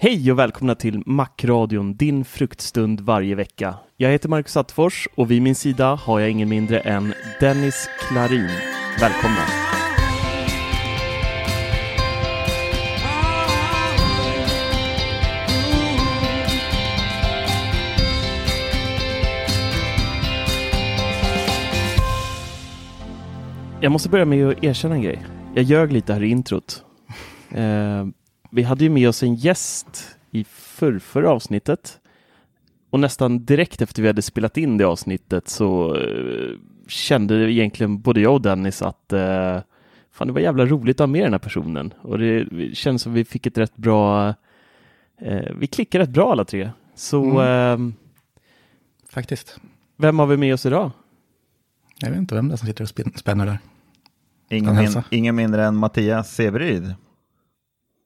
Hej och välkomna till Macradion, din fruktstund varje vecka. Jag heter Marcus Attefors och vid min sida har jag ingen mindre än Dennis Klarin. Välkomna! Jag måste börja med att erkänna en grej. Jag ljög lite här i introt. Eh, vi hade ju med oss en gäst i förrförra avsnittet. Och nästan direkt efter vi hade spelat in det avsnittet så eh, kände egentligen både jag och Dennis att eh, fan, det var jävla roligt att ha med den här personen. Och det, känns som vi fick ett rätt bra, eh, vi klickade rätt bra alla tre. Så eh, Faktiskt. vem har vi med oss idag? Jag vet inte vem det är som sitter och spänner där. Ingen, min, ingen mindre än Mattias Severyd.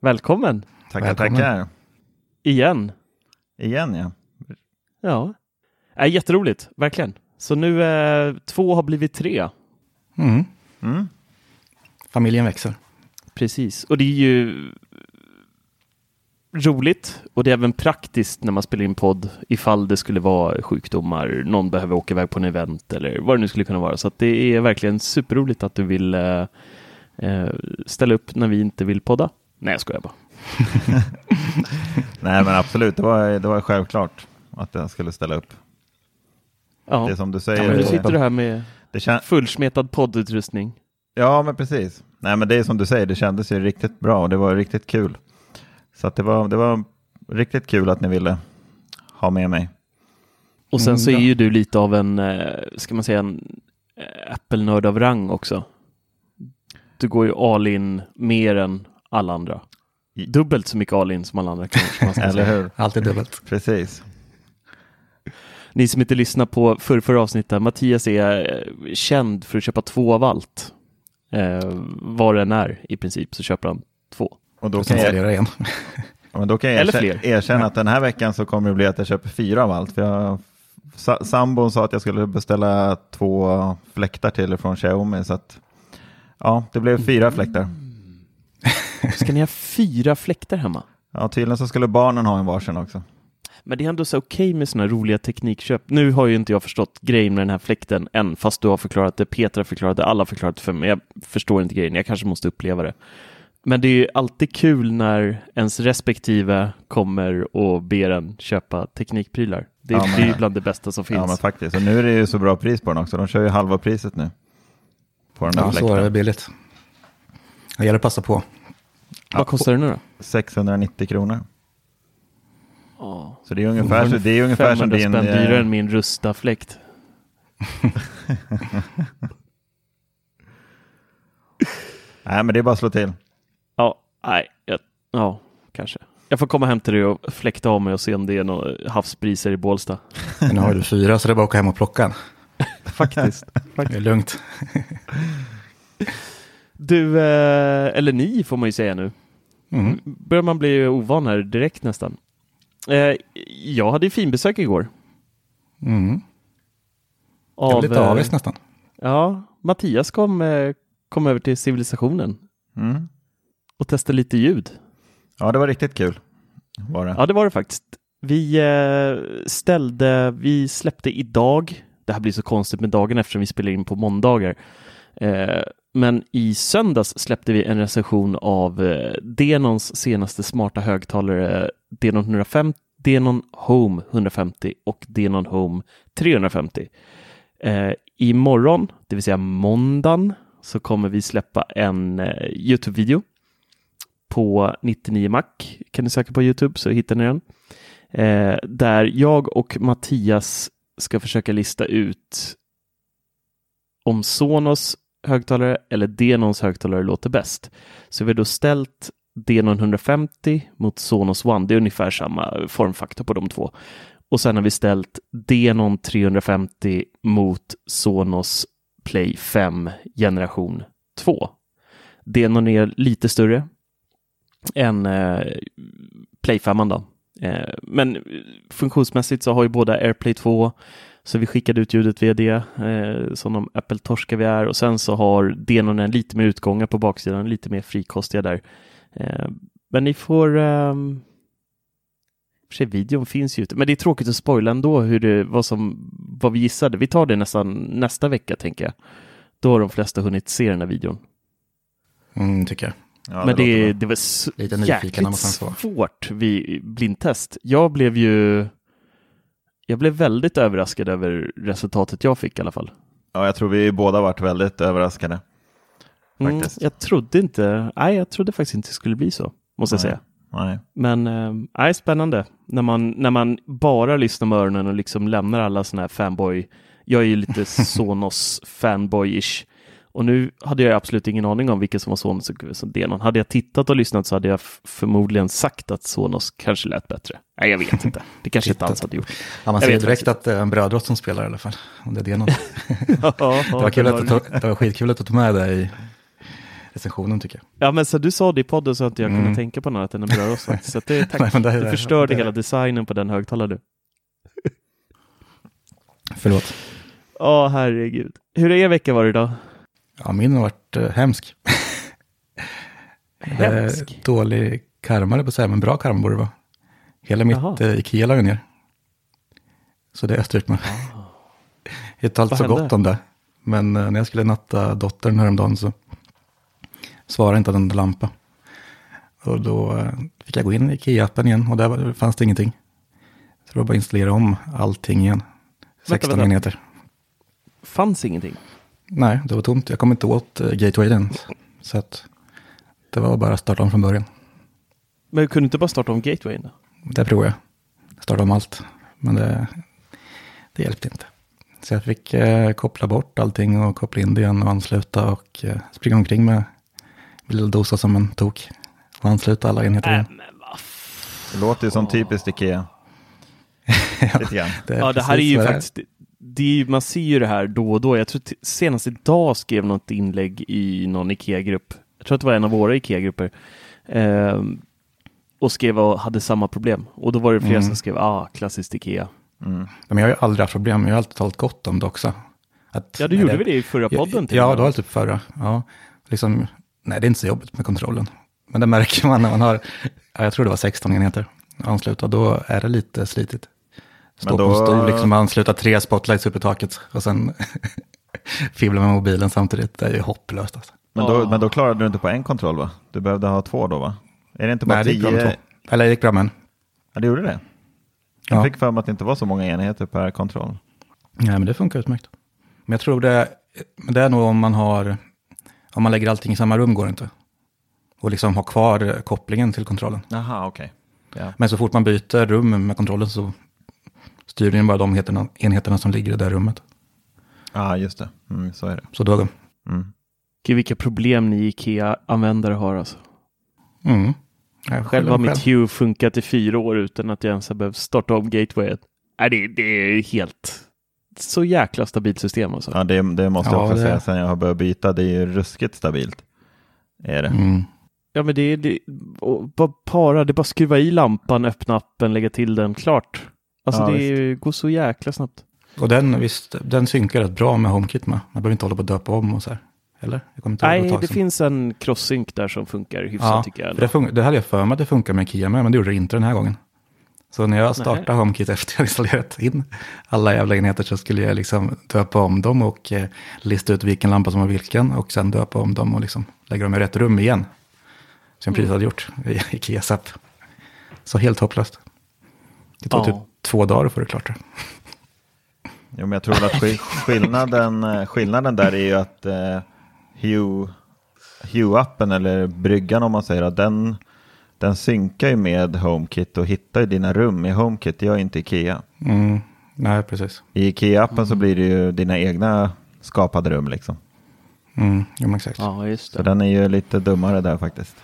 Välkommen Tackar, Välkommen. tackar. igen. Igen ja. Ja, äh, jätteroligt, verkligen. Så nu eh, två har blivit tre. Mm. Mm. Familjen växer. Precis, och det är ju roligt och det är även praktiskt när man spelar in podd ifall det skulle vara sjukdomar, någon behöver åka iväg på en event eller vad det nu skulle kunna vara. Så att det är verkligen superroligt att du vill eh, eh, ställa upp när vi inte vill podda. Nej, jag skojar bara. Nej men absolut, det var, det var självklart att jag skulle ställa upp. Ja, Det är som du ja säger. men nu sitter du här med det kän- fullsmetad poddutrustning. ja men precis. Nej men det är som du säger, det kändes ju riktigt bra och det var riktigt kul. Så att det, var, det var riktigt kul att ni ville ha med mig. Och sen Mm, så är bra. ju du lite av en, eh, ska man säga, en eh, Apple-nörd av rang också. Du går ju all in mer än alla andra. Dubbelt så mycket all in som alla andra ska Eller hur? Alltid dubbelt. Precis. Ni som inte lyssnar på förra, förra avsnittet, Mattias är eh, känd för att köpa två av allt. Eh, vad det än är i princip så köper han två. Och då kan jag, jag igen. ja, men då kan jag Eller erkänna, fler. erkänna att den här veckan så kommer det bli att jag köper fyra av allt. För jag, sa, sambon sa att jag skulle beställa två fläktar till från Xiaomi. Så att, ja, det blev fyra fläktar. Ska ni ha fyra fläktar hemma? Ja, tydligen så skulle barnen ha en varsin också. Men det är ändå så okej med sådana roliga teknikköp. Nu har ju inte jag förstått grejen med den här fläkten än, fast du har förklarat det, Petra har förklarat det, alla har förklarat det för mig. Jag förstår inte grejen, jag kanske måste uppleva det. Men det är ju alltid kul när ens respektive kommer och ber en köpa teknikprylar. Det, Ja, men- det är ju bland det bästa som finns. Ja, men faktiskt. Och nu är det ju så bra pris på den också. De kör ju halva priset nu. På den där Ja, så är det fläkten. billigt. Det gäller att passa på. Vad kostar det nu då? 690 kronor. Ja. Så det är ungefär, så, det är ungefär som 500 din... spänn eh, dyrare än min Rusta-fläkt. Nej, men det är bara att slå till. Ja, nej, jag, ja, kanske. Jag får komma hem till dig och fläkta av mig och se om det är några havsbriser i Bålsta. Men nu har du fyra så det är bara att åka hem och plocka en. Faktiskt. Det är lugnt. Du, eh, eller ni får man ju säga nu. Mm. Börjar man bli ovan här direkt nästan. Eh, jag hade ju finbesök igår. Mm. Var lite eh, avis nästan. Ja, Mattias kom, eh, kom över till civilisationen. Mm. och testa lite ljud. Ja, det var riktigt kul. Var det. Ja, det var det faktiskt. Vi eh, ställde, vi släppte idag, det här blir så konstigt med dagen eftersom vi spelar in på måndagar, eh, men i söndags släppte vi en recension av eh, Denons senaste smarta högtalare Denon 150, Denon Home 150 och Denon Home 350. Eh, imorgon, det vill säga måndagen, så kommer vi släppa en eh, Youtube-video på 99 Mac. Kan ni söka på Youtube så hittar ni den. Eh, där jag och Mattias ska försöka lista ut om Sonos högtalare eller Denons högtalare låter bäst. Så vi har då ställt Denon 150 mot Sonos One. Det är ungefär samma formfaktor på de två. Och sen har vi ställt Denon 350 mot Sonos Play 5 generation 2. Denon är lite större än eh, Play 5 då. Eh, men eh, funktionsmässigt så har ju båda AirPlay 2 så vi skickade ut ljudet via det eh, som de Apple-torskar vi är och sen så har Denon lite mer utgångar på baksidan, lite mer frikostiga där. Eh, men ni får eh, för sig, videon finns ju ute, men det är tråkigt att spoila ändå hur det, vad, som, vad vi gissade. Vi tar det nästan nästa vecka, tänker jag. Då har de flesta hunnit se den här videon. Mm, tycker jag. Ja, men det, låter det, var jäkligt svårt vid blindtest. Jag blev ju jag blev väldigt överraskad över resultatet jag fick i alla fall. Ja, jag tror vi båda varit väldigt överraskade. Mm, jag trodde inte, nej jag trodde faktiskt inte det skulle bli så, måste jag Nej. säga. Nej. Men eh, nej, spännande när man, när man bara lyssnar med öronen och liksom lämnar alla sådana här fanboy. Jag är ju lite Sonos fanboyish. Och nu hade jag absolut ingen aning om vilken som var Sonos och Denon. Hade jag tittat och lyssnat så hade jag förmodligen sagt att Sonos kanske lät bättre. Nej, jag vet inte. Det kanske inte alls hade gjort. Ja, man ser direkt faktiskt. att det är en brödrost som spelar i alla fall. Om det, är det, någon. Ja, det, var kul att du tog, det var skitkul att du tog med det i recensionen tycker jag. Ja, men så du sa det i podden så att jag Mm. kunde tänka på något annat än en brödrost faktiskt. Så det, tack. Nej, men det är du det. förstörde Det hela det. designen på den högtalaren. Förlåt. Ja, herregud. Hur är er vecka varit idag? Ja, min har varit eh, hemsk. Hemsk. Eh, dålig karma, på att säga, men bra karma borde det vara. Hela mitt eh, Ikea la ner. Så det jag styrt med. Jag har Vad så hände? gott om det. Men eh, när jag skulle natta dottern häromdagen så svarade inte den lampa. Och då eh, fick jag gå in i Ikea-appen igen och där var- fanns det ingenting. Så det var bara att installera om allting igen. 16 vänta. enheter. Fanns ingenting? Nej, det var tomt. Jag kom inte åt uh, gatewayen. Så att det var bara att starta om från början. Men kunde du inte bara starta om gatewayn? Då? Det provar jag. Starta om allt. Men det, det hjälpte inte. Så jag fick eh, koppla bort allting och koppla in det igen och ansluta och eh, springa omkring med min lilla dosa som en tok. Och ansluta alla enheter igen. men vad Det låter ju som typiskt Ikea. Grann. Det är Ja, det här är ju faktiskt, det är, man ser ju det här då och då. Jag tror senast idag skrev något inlägg i någon Ikea-grupp. Jag tror att det var en av våra Ikea-grupper. Ehm, och skrev och hade samma problem. Och då var det flera Mm. som skrev, ah, klassiskt Ikea. Mm. Men jag har ju aldrig haft problem. Jag har alltid talat gott om det också. Att, Ja, du gjorde väl det i förra podden? till Ja, det var typ förra. Ja, liksom, nej, det är inte så jobbigt med kontrollen. Men det märker man när man har, ja, jag tror det var 16 enheter anslutna, då är det lite slitigt. Stå Men på en då- stol liksom och ansluta tre spotlights upp i taket och sen fibbla med mobilen samtidigt. Det är ju hopplöst alltså. Men, då, men då klarade du inte på en kontroll va? Du behövde ha två då va? Är det inte bara Nej, det gick bra med tio? två. Eller det gick bra med en. Ja, det gjorde det. Jag Ja. fick för mig att det inte var så många enheter per kontroll. Nej, men det funkar utmärkt. Men jag tror det, men det är nog om man har, om man lägger allting i samma rum går det inte. Och liksom ha kvar kopplingen till kontrollen. Jaha, okej. Ja. Men så fort man byter rum med kontrollen så styr den bara de enheterna, enheterna som ligger i det där rummet. Ja, just det. Mm, så är det. Så då, Mm. Gud, vilka problem ni Ikea-användare har alltså. mm. Jag Själv har själv. mitt Hue funkat i fyra år utan att jag ens har behövt starta om gatewayen. Nej, det, det är helt så jäkla stabilt system alltså. Ja, det, det måste jag Ja, också det- säga sen jag har börjat byta. Det är ju ruskigt stabilt. Är det. Mm. Ja, men det är bara para, det är bara skruva i lampan, öppna appen, lägga till den, klart. Alltså Ja, det är, går så jäkla snabbt. Och den, visst, den synkar rätt bra med HomeKit med. Man behöver inte hålla på att döpa om och så här. Eller? Nej, det sedan. finns en cross-sync där som funkar hyfsat tycker jag. det, fun- det hade jag för mig att det funkar med Kia med, men det gjorde det inte den här gången. Så när jag startade HomeKit efter jag installerat in alla jävla enheter så skulle jag liksom döpa om dem och eh, lista ut vilken lampa som var vilken och sen döpa om dem och liksom lägga dem i rätt rum igen. Som jag precis hade gjort i, i Kias app. Så helt hopplöst. Det tog Ja. typ två dagar för det klart. Jo, men jag tror att skill- skillnaden, eh, skillnaden där är ju att eh, Hue, Hue-appen eller bryggan om man säger att den, den synkar ju med HomeKit och hittar ju dina rum i HomeKit. Det gör inte Ikea. Mm. Nej, precis. I Ikea-appen så blir det ju dina egna skapade rum liksom. Mm. Jo, men exakt. Ja, just Så det. den är ju lite dummare där faktiskt.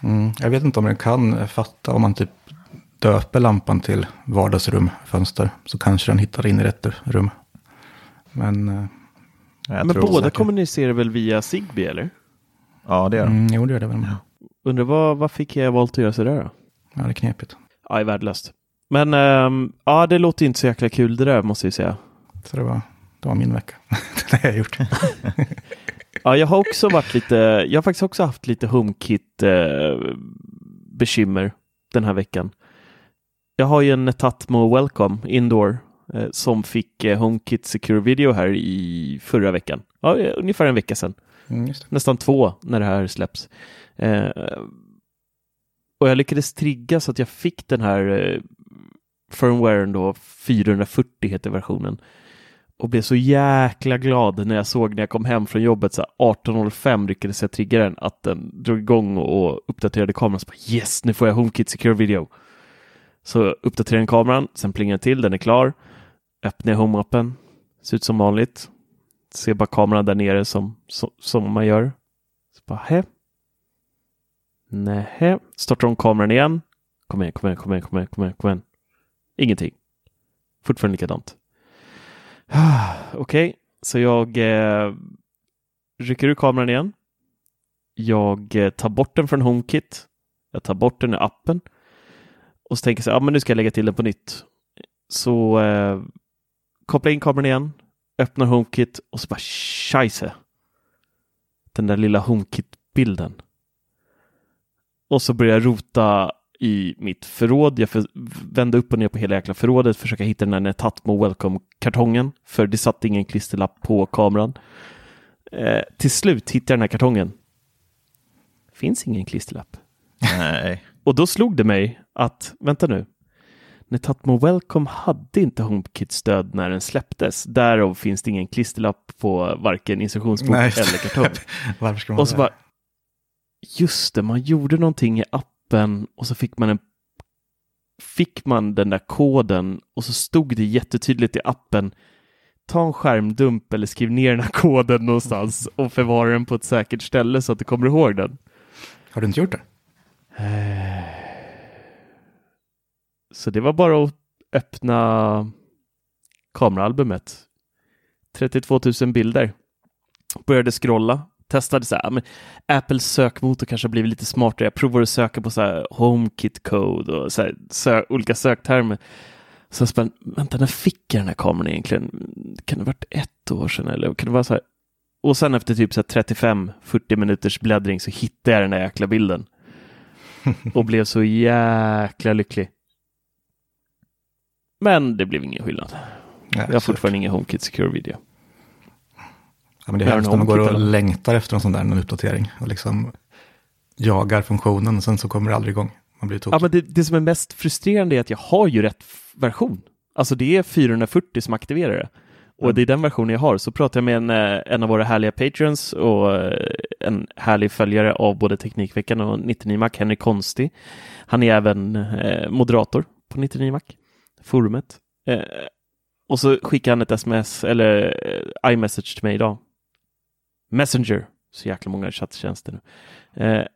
Mm. Jag vet inte om den kan fatta om man typ döper lampan till vardagsrum, fönster, så kanske den hittar in i rätt rum. Men eh, Jag Men tror båda säkert. kommunicerar väl via Zigbee eller? Ja, det gör de. mm, jo, det gör det väl. Undrar vad, vad fick jag valt att göra sådär då? Ja, det är knepigt. Ja, det är värdelöst. Men ehm, ja, det låter inte så jäkla kul det där måste jag säga. Så det var, det var min vecka. det har jag gjort. Ja, jag har också varit lite, jag har faktiskt också haft lite HomeKit eh, bekymmer den här veckan. Jag har ju en Netatmo Welcome Indoor eh, som fick eh, HomeKit Secure Video här i förra veckan. Ja, ungefär en vecka sedan. Mm. Nästan två när det här släpps. Eh, och jag lyckades trigga så att jag fick den här eh, firmwaren då, 440 heter versionen. Och blev så jäkla glad när jag såg när jag kom hem från jobbet så här 18.05 lyckades jag trigga den att den drog igång och uppdaterade kameran. Så bara, yes, nu får jag HomeKit Secure Video. Så uppdaterar den kameran, sen plingar den till, den är klar. Öppnar Home-appen, ser ut som vanligt. Ser bara kameran där nere som, som, som man gör. Så bara, hä? Nähä. Startar om kameran igen. Kom igen, kom igen, kom igen, kom igen, kom igen, kom igen. Ingenting. Fortfarande likadant. Okej, så jag eh, rycker ur kameran igen. Jag eh, tar bort den från HomeKit. Jag tar bort den i appen. Och så tänker jag så här, ja men nu ska jag lägga till den på nytt. Så eh, kopplar in kameran igen, öppnar HomeKit och så bara scheisse. Den där lilla HomeKit-bilden. Och så börjar jag rota i mitt förråd. Jag för, vände upp och ner på hela jäkla förrådet, försöka hitta den där Netatmo Welcome-kartongen, för det satt ingen klisterlapp på kameran. Eh, till slut hittade jag den här kartongen. Finns ingen klisterlapp. Nej. Och då slog det mig att, vänta nu, Netatmo Welcome hade inte HomeKit-stöd när den släpptes. Därav finns det ingen klisterlapp på varken instruktionsbok eller kartong. Och så bara, just det, man gjorde någonting i appen och så fick man en fick man den där koden och så stod det jättetydligt i appen ta en skärmdump eller skriv ner den här koden någonstans och förvara den på ett säkert ställe så att du kommer ihåg den. Har du inte gjort det? Så det var bara att öppna kameraalbumet. 32 000 bilder. Började scrolla. Testade så här, men Apples sökmotor kanske har blivit lite smartare. Jag provade att söka på så här HomeKit code och så här, sö olika söktermer. Så jag spänn, vänta, när fick jag den här kameran egentligen? Kan det ha varit ett år sedan eller kan det vara så här? Och sen efter typ 35-40 minuters bläddring så hittade jag den här jäkla bilden. Och blev så jäkla lycklig. Men det blev ingen skillnad. Nej, Jag har fortfarande ingen HomeKit Secure Video. Ja, men det är hemskt när man går och eller? längtar efter en sån där en uppdatering och liksom jagar funktionen och sen så kommer det aldrig igång. Man blir tokig. Ja, men det, det som är mest frustrerande är att jag har ju rätt version. Alltså det är 440 som aktiverar det. Och det är den versionen jag har. Så pratar jag med en, eh, en av våra härliga patrons och eh, en härlig följare av både Teknikveckan och 99 Mac, Henrik Konsti. Han är även eh, moderator på 99 Mac, forumet. Eh, och så skickar han ett sms eller eh, iMessage till mig idag. Messenger, så jäkla många chatttjänster nu. Eh,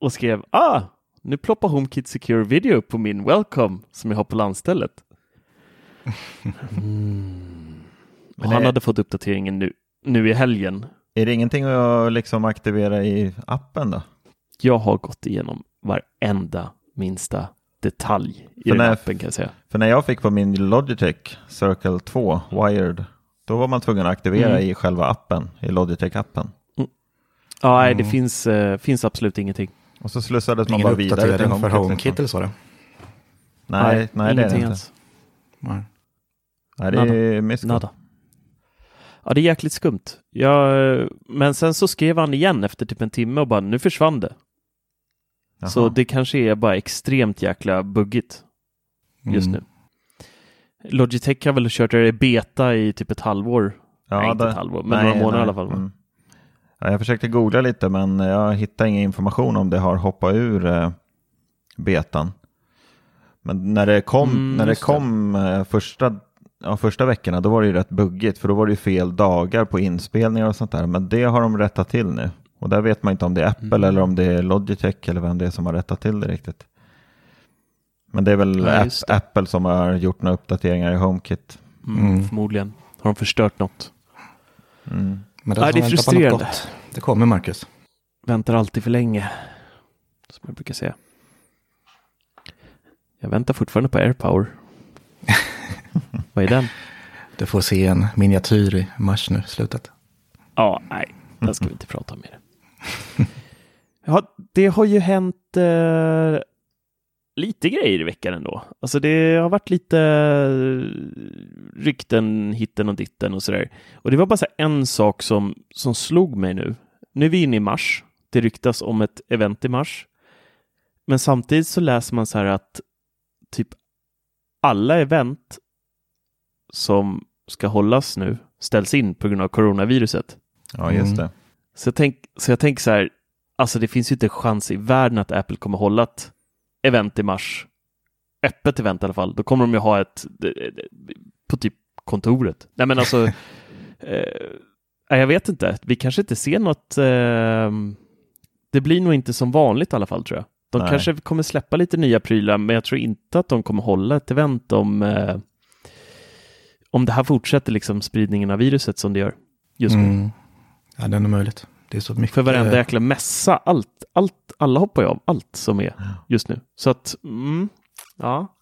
och skrev ah, nu ploppar HomeKit Secure Video på min Welcome som jag har på landstället. Mm. Men han det- hade fått uppdateringen nu, nu i helgen. Är det ingenting att liksom aktivera i appen då? Jag har gått igenom varenda minsta detalj i För den när- appen kan jag säga. För när jag fick på min Logitech Circle 2 Wired Då var man tvungen att aktivera Mm. i själva appen, i Logitech-appen. Ja, nej, det Mm. finns, eh, finns absolut ingenting. Och så slussades man Ingen bara vidare uppdatering för HomeKit. Eller så? Då? Nej, nej, det är det ingenting inte. alls. Nej. Nej, det är mysko. Nada. Ja, det är jäkligt skumt. Jag, men sen så skrev han igen efter typ en timme och bara nu försvann det. Jaha. Så det kanske är bara extremt jäkla buggigt just Mm. nu. Logitech har väl kört det i beta i typ ett halvår. Ja, nej, inte det- ett halvår, men nej, några månader nej. i alla fall. Mm. Ja, jag försökte googla lite men jag hittade ingen information om det har hoppat ur eh, betan. Men när det kom, Mm, när det just det. kom eh, första, ja, första veckorna då var det ju rätt buggigt för då var det ju fel dagar på inspelningar och sånt där. Men det har de rättat till nu. Och där vet man inte om det är Apple Mm. eller om det är Logitech eller vem det är som har rättat till det riktigt. Men det är väl Ja, App- det. Apple som har gjort några uppdateringar i HomeKit. Mm, Mm. Förmodligen har de förstört något. Mm. Men Nej, det är frustrerande. gott. Det kommer Marcus. Väntar alltid för länge. Som jag brukar säga. Jag väntar fortfarande på AirPower. Vad är den? Du får se en miniatyr i mars nu, slutet. Ja, nej, den ska vi inte prata om mer. Ja, det har ju hänt eh, lite grejer i veckan ändå. Alltså det har varit lite eh, rykten hitten och ditten och sådär. Och det var bara en sak som, som slog mig nu. Nu är vi inne i mars. Det ryktas om ett event i mars. Men samtidigt så läser man så här att typ alla event som ska hållas nu ställs in på grund av coronaviruset. Ja, just Mm. det. Så jag, tänk, så jag tänker så här, alltså det finns ju inte en chans i världen att Apple kommer hålla ett event i mars. Öppet event i alla fall. Då kommer de ju ha ett på typ kontoret. Nej men alltså, eh, jag vet inte. Vi kanske inte ser något. Eh, det blir nog inte som vanligt i alla fall tror jag. De Nej. kanske kommer släppa lite nya prylar, men jag tror inte att de kommer hålla ett event om eh, om det här fortsätter liksom spridningen av viruset som det gör just nu. Mm. Ja, det är nog möjligt. Det är så mycket. För varenda jäkla mässa, allt, allt, alla hoppar ju av allt som är just nu. Så att, mm, ja.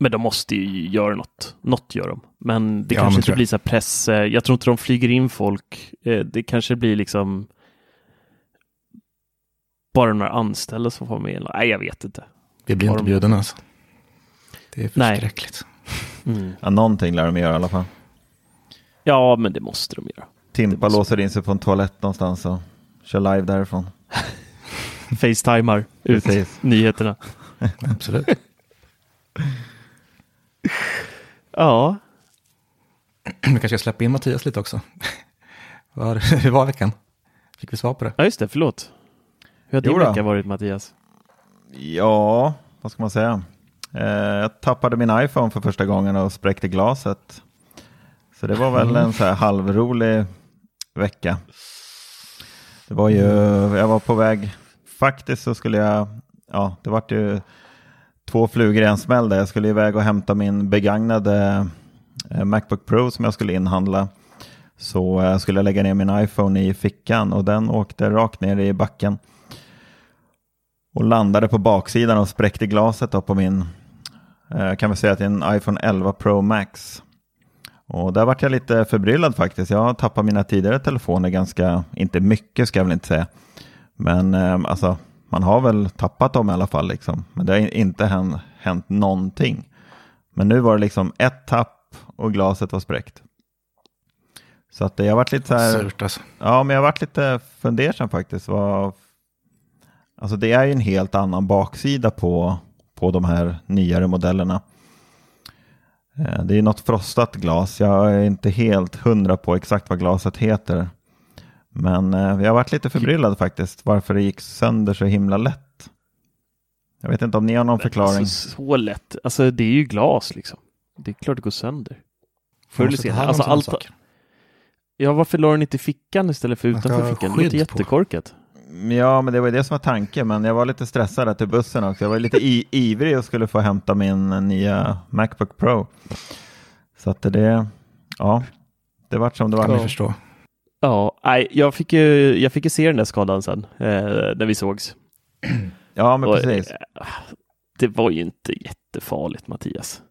Men de måste ju göra något. Något gör de. Men det Ja, kanske men inte blir så här press. eh, Jag tror inte de flyger in folk. Eh, Det kanske blir liksom bara några anställda som får med. Nej, jag vet inte. Vi blir inte bjudna alltså. Det är Nej. förskräckligt. Mm. Ja, någonting lär de göra i alla fall. Ja, men det måste de göra. Timpa låser in sig på en toalett någonstans och kör live därifrån. Facetimar ut Precis. nyheterna. Absolut. Ja, Vi kanske ska släppa in Mattias lite också. Var, hur var veckan? Fick vi svar på det? ja just det. Förlåt. Hur har din vecka varit, Mattias? Ja, vad ska man säga? Eh, jag tappade min iPhone för första gången och spräckte glaset. Så det var väl en så här halvrolig vecka. Det var ju, jag var på väg, faktiskt så skulle jag, ja det vart ju två flugor i en smäll där. Jag skulle iväg och hämta min begagnade eh, Macbook Pro som jag skulle inhandla. Så eh, skulle jag lägga ner min iPhone i fickan och den åkte rakt ner i backen och landade på baksidan och spräckte glaset på min, eh, kan vi säga att det är en iPhone 11 Pro Max. Och där vart jag lite förbryllad faktiskt. Jag har tappat mina tidigare telefoner ganska, inte mycket ska jag väl inte säga. Men eh, alltså, man har väl tappat dem i alla fall liksom. Men det har inte hänt, hänt någonting. Men nu var det liksom ett tapp och glaset var spräckt. Så att jag varit lite så här, Surt alltså. Ja, men jag har varit lite fundersam faktiskt. Vad... Alltså det är ju en helt annan baksida på, på de här nyare modellerna. Eh, Det är något frostat glas. Jag är inte helt hundra på exakt vad glaset heter. Men eh, jag har varit lite förbryllad faktiskt varför det gick sönder så himla lätt. Jag vet inte om ni har någon förklaring. Alltså, så lätt. Alltså det är ju glas liksom. Det är klart det går sönder. Förr eller senare. Alltså, allt, saker. ja, varför la den inte i fickan istället för utanför fickan? Det låter på. Ja, men det var ju det som var tanken. Men jag var lite stressad där till bussen också. Jag var lite i, ivrig och skulle få hämta min nya Macbook Pro. Så att det, ja, det vart som det Kan var. vi förstå. Ja, nej, jag fick ju, jag fick ju se den där skadan sen, eh, när vi sågs. Ja, men Och, precis. eh, det var ju inte jättefarligt, Mattias.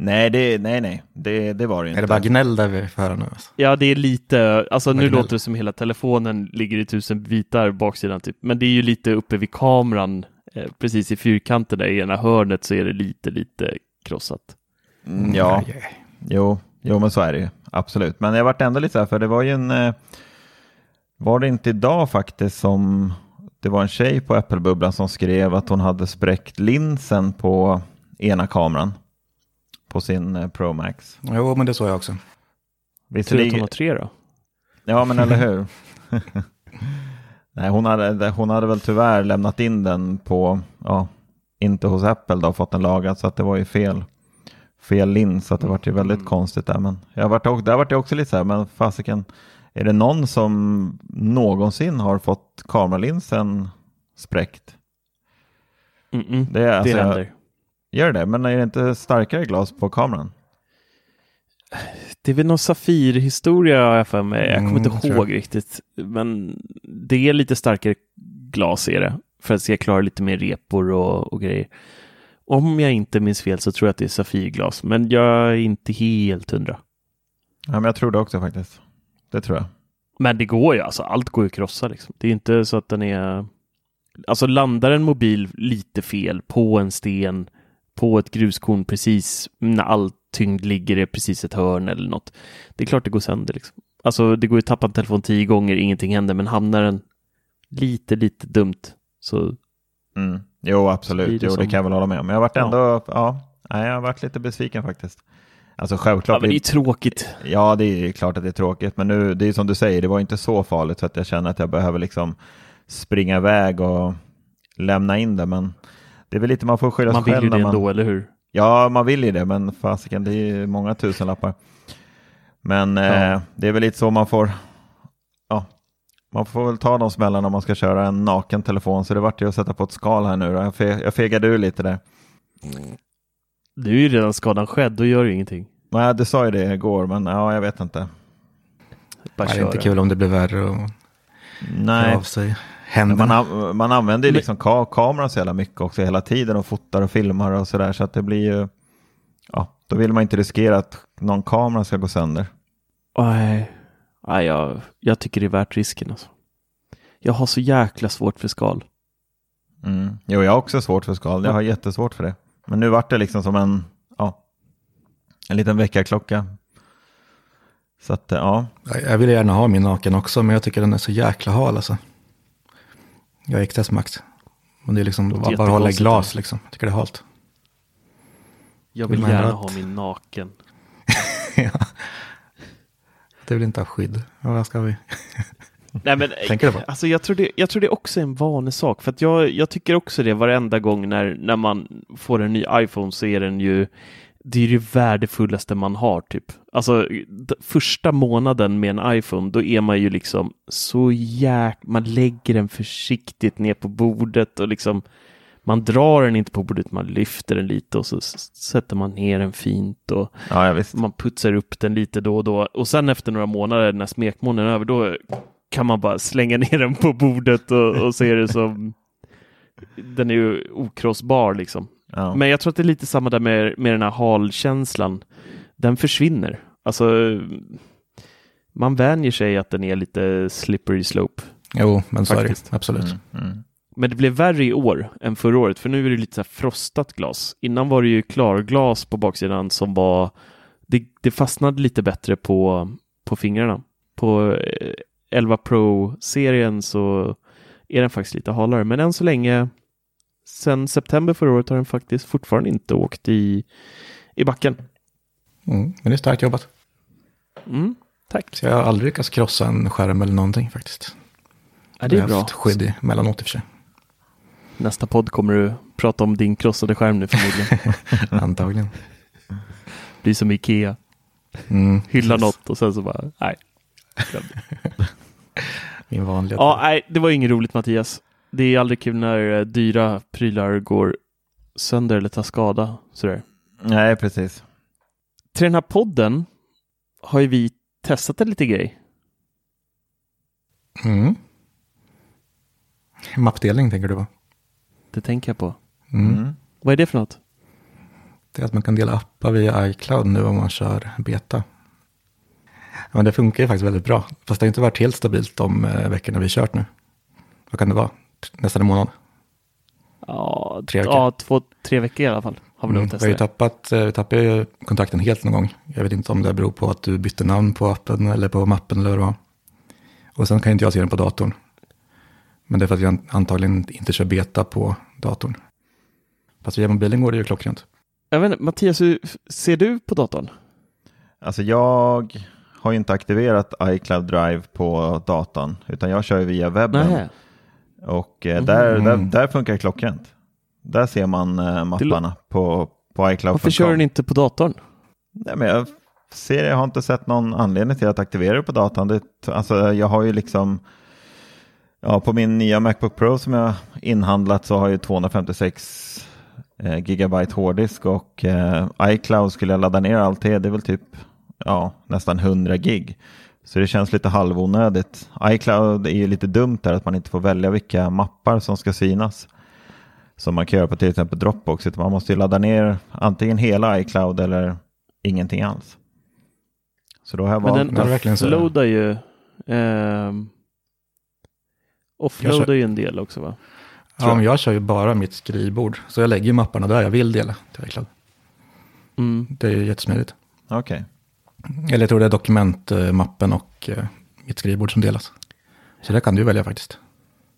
Nej, det, nej, nej. Det, det var det inte. Är det bara gnäll där vi får höra nu? Alltså? Ja, det är lite, alltså nu gnäll. låter det som hela telefonen ligger i tusen bitar baksidan typ, men det är ju lite uppe vid kameran, eh, precis i fyrkanten där i ena hörnet så är det lite, lite krossat. Mm, ja, aj. jo, jo, men så är det ju. Absolut. Men jag vart ändå lite så här, för det var ju en... eh, Var det inte idag faktiskt som det var en tjej på Apple-bubblan som skrev att hon hade spräckt linsen på ena kameran på sin eh, Pro Max. Jo, men det såg jag också. Tur att hon Visserligen, har tre då. ja men eller hur. Nej, hon hade, hon hade väl tyvärr lämnat in den på, ja, inte hos Apple då, fått den lagad så att det var ju fel, fel lins så att det vart ju väldigt konstigt där. Men jag vart, där vart jag också lite så här, men fasiken, är det någon som någonsin har fått kameralinsen spräckt? Mm-mm. Det, är, alltså, det jag- händer. Gör det, men är det inte starkare glas på kameran? Det är väl någon Safir-historia har jag för mig. Jag kommer Mm, inte jag ihåg riktigt. Men det är lite starkare glas är det. För att ska klara lite mer repor och, och grejer. Om jag inte minns fel så tror jag att det är Safirglas. Men jag är inte helt hundra. Ja, men jag tror det också faktiskt. Det tror jag. Men det går ju, alltså allt går ju att krossa liksom. Det är inte så att den är... Alltså landar en mobil lite fel på en sten, på ett gruskorn precis när all tyngd ligger i precis ett hörn eller något. Det är klart det går sönder liksom. Alltså det går ju att tappa en telefon tio gånger, ingenting händer, men hamnar den lite, lite dumt så Mm. Jo, absolut. det Jo, det som- kan jag väl hålla med om. Men jag varit Ja. ändå, ja, nej, jag har varit lite besviken faktiskt. Alltså självklart. ja, men det är tråkigt. Ja, det är klart att det är tråkigt, men nu, det är som du säger, det var inte så farligt så att jag känner att jag behöver liksom springa iväg och lämna in det, men det är väl lite man får skylla sig Man vill själv ju det man... ändå, eller hur? Ja, man vill ju det, men fasiken, det är ju många tusenlappar. Men eh, det är väl lite så man får, ja, man får väl ta de smällarna om man ska köra en naken telefon, så det vart ju att sätta på ett skal här nu då. Jag, fe, jag fegade ur lite där. Nu är ju redan skadan skedd, då gör ju ingenting. Nej, du sa ju det igår, men ja, jag vet inte. Bara det är inte kul om det blir värre och Nej, av sig händerna. man, an- man använder ju liksom ka kameran så jävla mycket också hela tiden och fotar och filmar och sådär så att det blir ju, ja, då vill man inte riskera att någon kamera ska gå sönder. Nej, Nej jag, jag tycker det är värt risken alltså. Jag har så jäkla svårt för skal. Mm. Jo, jag har också svårt för skal, jag har jättesvårt för det. Men nu vart det liksom som en, ja, en liten väckarklocka. Så att, ja, Jag- Jag vill gärna ha min naken också, men jag tycker den är så jäkla hal alltså. Jag gick test max. Men det är liksom Låter bara, hålla i glas liksom. Jag tycker det är halt. Jag Vill vill gärna ha min naken. ja. Det vill inte ha skydd. Ja, vad ska vi? Nej, men, Tänker du på? alltså, jag, tror det, jag tror det också är en vanesak. För att jag, jag tycker också det varenda gång när, när man får en ny iPhone så är den ju det är det värdefullaste man har typ. Alltså första månaden med en iPhone då är man ju liksom så jäk... Man lägger den försiktigt ner på bordet och liksom man drar den inte på bordet, man lyfter den lite och så sätter man ner den fint och ja, man putsar upp den lite då och då och sen efter några månader när smekmånaden är över då kan man bara slänga ner den på bordet och, och se det som den är ju okrossbar liksom. Ja. Men jag tror att det är lite samma där med, med den här halkänslan. Den försvinner. Alltså man vänjer sig att den är lite slippery slope. Jo, men så Faktiskt. är det. Absolut. Mm, mm. Men det blev värre i år än förra året, för nu är det lite så här frostat glas. Innan var det ju klarglas på baksidan som var, det, det fastnade lite bättre på, på fingrarna. På eh, 11 Pro-serien så är den faktiskt lite halare, men än så länge, sen september förra året har den faktiskt fortfarande inte åkt i, i backen. Mm, men det är starkt jobbat. Mm, tack. Så jag har aldrig lyckats krossa en skärm eller någonting faktiskt. Ja, det jag är har bra. haft skydd i emellanåt i och för sig. Nästa podd kommer du prata om din krossade skärm nu förmodligen. Antagligen. Blir som Ikea. Mm, hylla precis. något och sen så bara, nej. Min vanliga. Ja, nej, det var inget roligt Mattias. Det är aldrig kul när eh, dyra prylar går sönder eller tar skada. Sådär. Nej, precis. Till den här podden har ju vi testat en lite grej. Mm. Mappdelning tänker du på? Det tänker jag på. Mm. Mm. Vad är det för något? Det är att man kan dela appar via iCloud nu om man kör beta. Men det funkar ju faktiskt väldigt bra. Fast det har inte varit helt stabilt de eh, veckorna vi kört nu. Vad kan det vara? Nästan en månad. Ja, Tre veckor. ja två, tre veckor i alla fall. Har vi Mm, vi har ju tappat, eh, vi tappade ju kontakten helt någon gång. Jag vet inte om det beror på att du bytte namn på appen eller på mappen eller vad det var. Och sen kan inte jag se den på datorn. Men det är för att jag antagligen inte kör beta på datorn. Fast via mobilen går det ju klockrent. Jag vet inte, Mattias, hur ser du på datorn? Alltså jag har ju inte aktiverat iCloud Drive på datorn, utan jag kör via webben. Nej. Och eh, där, Mm. där, där funkar klockrent. Där ser man eh, mapparna på, på iCloud. Varför kör den inte på datorn? Nej, men jag ser, jag har inte sett någon anledning till att aktivera det på datorn. Det, alltså, jag har ju liksom, ja, på min nya Macbook Pro som jag inhandlat så har jag 256 eh, gigabyte hårddisk och eh, iCloud skulle jag ladda ner allt det, det är väl typ ja, nästan 100 gig. Så det känns lite halvonödigt. iCloud är ju lite dumt där att man inte får välja vilka mappar som ska synas. Som man kan göra på till exempel Dropbox. Utan man måste ju ladda ner antingen hela iCloud eller ingenting alls. Så då har jag Men den offloadar ju ehm, offloadar ju en del också va? Ja, men jag kör ju bara mitt skrivbord. Så jag lägger ju mapparna där jag vill dela till iCloud. Mm. Det är ju jättesmidigt. Okej. Eller jag tror det är dokumentmappen och eh, mitt skrivbord som delas. Så det kan du välja faktiskt.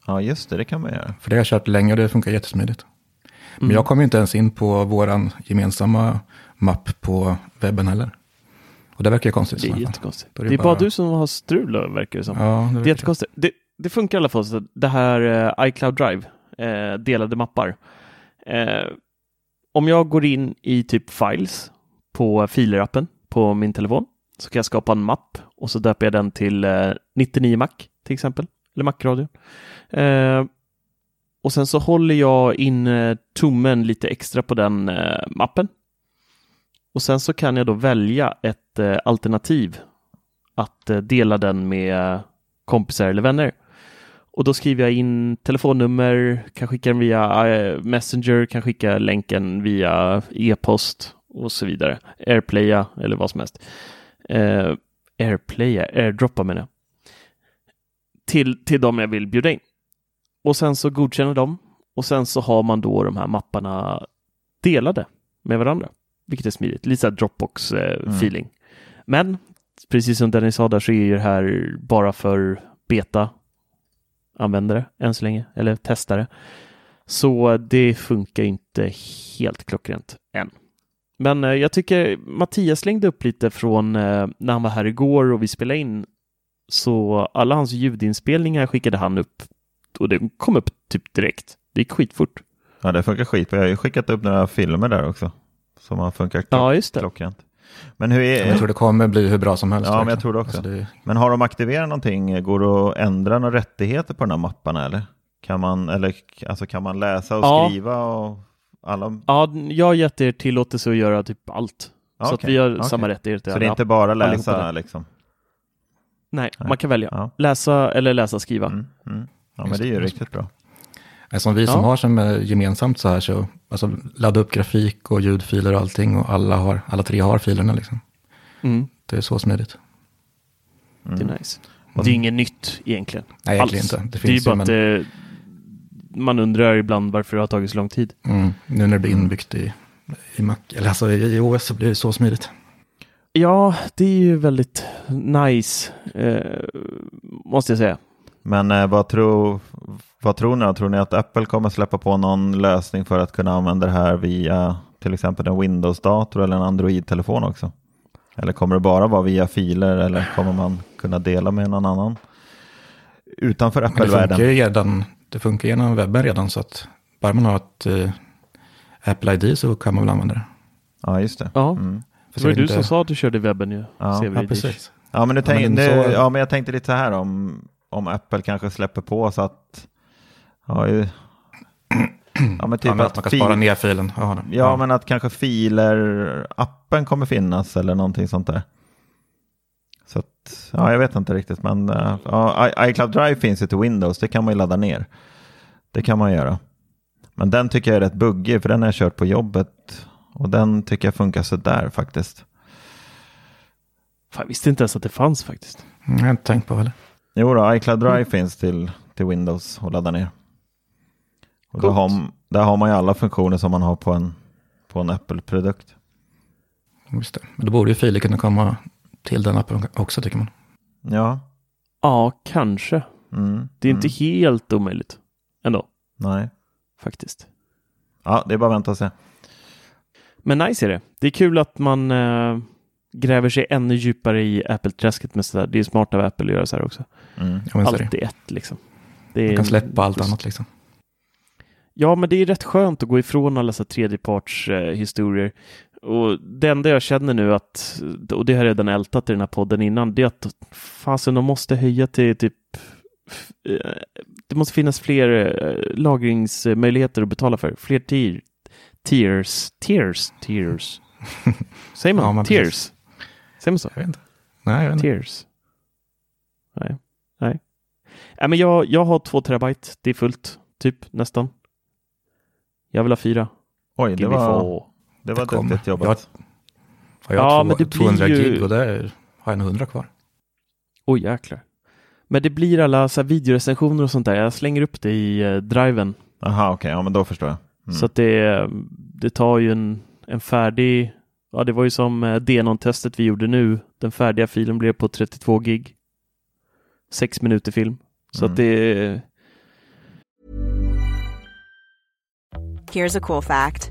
Ja, just det, det kan man göra. För det har jag kört länge och det funkar jättesmidigt. Men Mm. jag kommer ju inte ens in på våran gemensamma mapp på webben heller. Och det verkar ju konstigt. Det är jättekonstigt. Det är är, det bara bara- du som har strul verkar det som. Ja, det Det är jättekonstigt. Det, det funkar i alla fall så att det här eh, iCloud Drive, eh, delade mappar. Eh, om jag går in i typ Files på Filer-appen på min telefon så kan jag skapa en mapp och så döper jag den till eh, 99 Mac till exempel, eller Mac-radion. Eh, och sen så håller jag in eh, tummen lite extra på den eh, mappen. Och sen så kan jag då välja ett eh, alternativ att eh, dela den med kompisar eller vänner. Och då skriver jag in telefonnummer, kan skicka den via eh, Messenger, kan skicka länken via e-post och så vidare. Airplaya eller vad som helst. Eh, Airplaya, airdroppa menar jag. Till, till dem jag vill bjuda in. Och sen så godkänner de och sen så har man då de här mapparna delade med varandra. Vilket är smidigt, lite så här Dropbox-feeling. Men precis som Dennis sa där så är ju det här bara för beta-användare än så länge, eller testare. Så det funkar inte helt klockrent än. Men eh, jag tycker Mattias slängde upp lite från eh, när han var här igår och vi spelade in. Så alla hans ljudinspelningar skickade han upp och det kom upp typ direkt. Det gick skitfort. Ja, det funkar skit. Jag har ju skickat upp några filmer där också. Som har funkat Ja, just det. klockrent. Men hur är Jag tror det kommer bli hur bra som helst. Ja, men jag verkligen. tror det också. Alltså, det, Men har de aktiverat någonting? Går det att ändra några rättigheter på de här mapparna eller? Kan man, eller, alltså, kan man läsa och Ja. skriva och alla? Ja, jag har gett er tillåtelse att göra typ allt. Så okej, att vi har okej. samma rättigheter. Så det är inte bara läsa liksom? Nej, Nej. man kan välja. Ja. Läsa eller läsa skriva. Mm, mm. Ja, men det är ju det. riktigt bra. Som vi som Ja. har som är gemensamt så här så, alltså ladda upp grafik och ljudfiler och allting och alla, har, alla tre har filerna liksom. Mm, Det är så smidigt. Mm. det är nice. Det är inget nytt egentligen. Nej, egentligen Alls. inte. Det Det, är ju finns ju, bara att det, man undrar ibland varför det har tagit så lång tid. Mm, nu när det blir inbyggt i, i Mac, eller alltså i, OS så blir det så smidigt. Ja, det är ju väldigt nice, eh, måste jag säga. Men eh, vad, tror, vad tror ni? då? Tror ni att Apple kommer släppa på någon lösning för att kunna använda det här via till exempel en Windows-dator eller en Android-telefon också? Eller kommer det bara vara via filer eller kommer man kunna dela med någon annan? Utanför Men det funkar Apple-världen? ju redan, det funkar genom webben redan så att bara man har ett eh, Apple ID så kan man väl använda det. Ja, just det. Ja, Mm. Det var ju du som inte- sa att du körde webben ju. Ja, Ja, precis. Ja, men, tänk, men nu, så- ja, men jag tänkte lite så här om, om Apple kanske släpper på så att ja, ju, ja, men typ ja, men att, att man kan fil- spara ner filen. Ja, det- Ja, men att kanske filer-appen kommer finnas eller någonting sånt där. Så att, ja, jag vet inte riktigt, men eh, ja, I- iCloud Drive finns ju till Windows, det kan man ju ladda ner. Det kan man göra. Men den tycker jag är rätt buggig, för den har jag kört på jobbet Och den tycker jag funkar sådär faktiskt. Fan, jag visste inte ens att det fanns faktiskt. Mm, Jag har inte tänkt på heller. Jo då, iCloud Drive finns till, till Windows att ladda ner. Och där har, där har man ju alla funktioner som man har på en, på en Apple-produkt. Just det. Men då borde ju filer kunna komma till den appen också tycker man. Ja. Ja, kanske. Mm. Det är inte mm. helt omöjligt ändå, Nej. faktiskt. Ja, det är bara att vänta och se. Men nice är det. Det är kul att man eh, gräver sig ännu djupare i Apple-träsket med sådär. Det är smart av Apple att göra så här också. Mm. Allt i ett liksom. Det är Man kan släppa allt just- annat liksom. Ja, men det är rätt skönt att gå ifrån alla så här tredjeparts eh. Och det enda jag känner nu att, och det har jag redan ältat i den här podden innan, det är att fasen de måste höja till typ eh, det måste finnas fler eh, lagringsmöjligheter att betala för. Fler tier, tiers, tiers, tiers. Säger man? Ja, men tiers? precis. Säger man så? Jag vet inte. Nej, jag vet inte. Tears. Nej, nej. Nej, men jag, jag har två terabyte. Det är fullt, typ nästan. Jag vill ha fyra. Oj, det Give me var, four. Det var duktigt jobbat. Ja, jag har Ja, två, men det blir 200 ju- gig och där har jag nog 100 kvar. Oj, jäklar. Men det blir alla så här videorecensioner och sånt där. Jag slänger upp det i eh, driven. Aha, okej, ja men då förstår jag. Mm. Så att det, det tar ju en, en färdig... Ja, det var ju som eh, Denon-testet vi gjorde nu. Den färdiga filen blev på 32 gig. Sex minuter film. Så Mm. att det... Here's a cool fact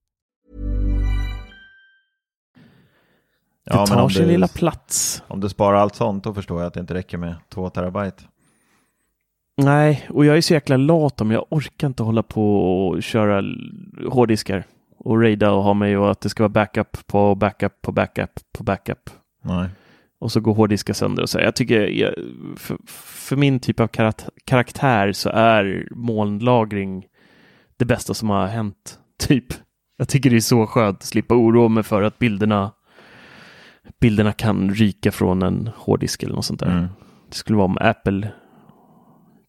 Det Ja, tar sin du, lilla plats. om du sparar allt sånt, då förstår jag att det inte räcker med två terabyte. Nej, och jag är så jäkla lat om jag orkar inte hålla på och köra hårddiskar och raida och ha mig och att det ska vara backup på backup på backup på backup. Nej. Och så går hårddiskar sönder och så. Jag tycker, jag, för, för min typ av karaktär så är molnlagring det bästa som har hänt. Typ. Jag tycker det är så skönt att slippa oroa mig för att bilderna bilderna kan ryka från en hårddisk eller något sånt där. Mm. Det skulle vara om Apple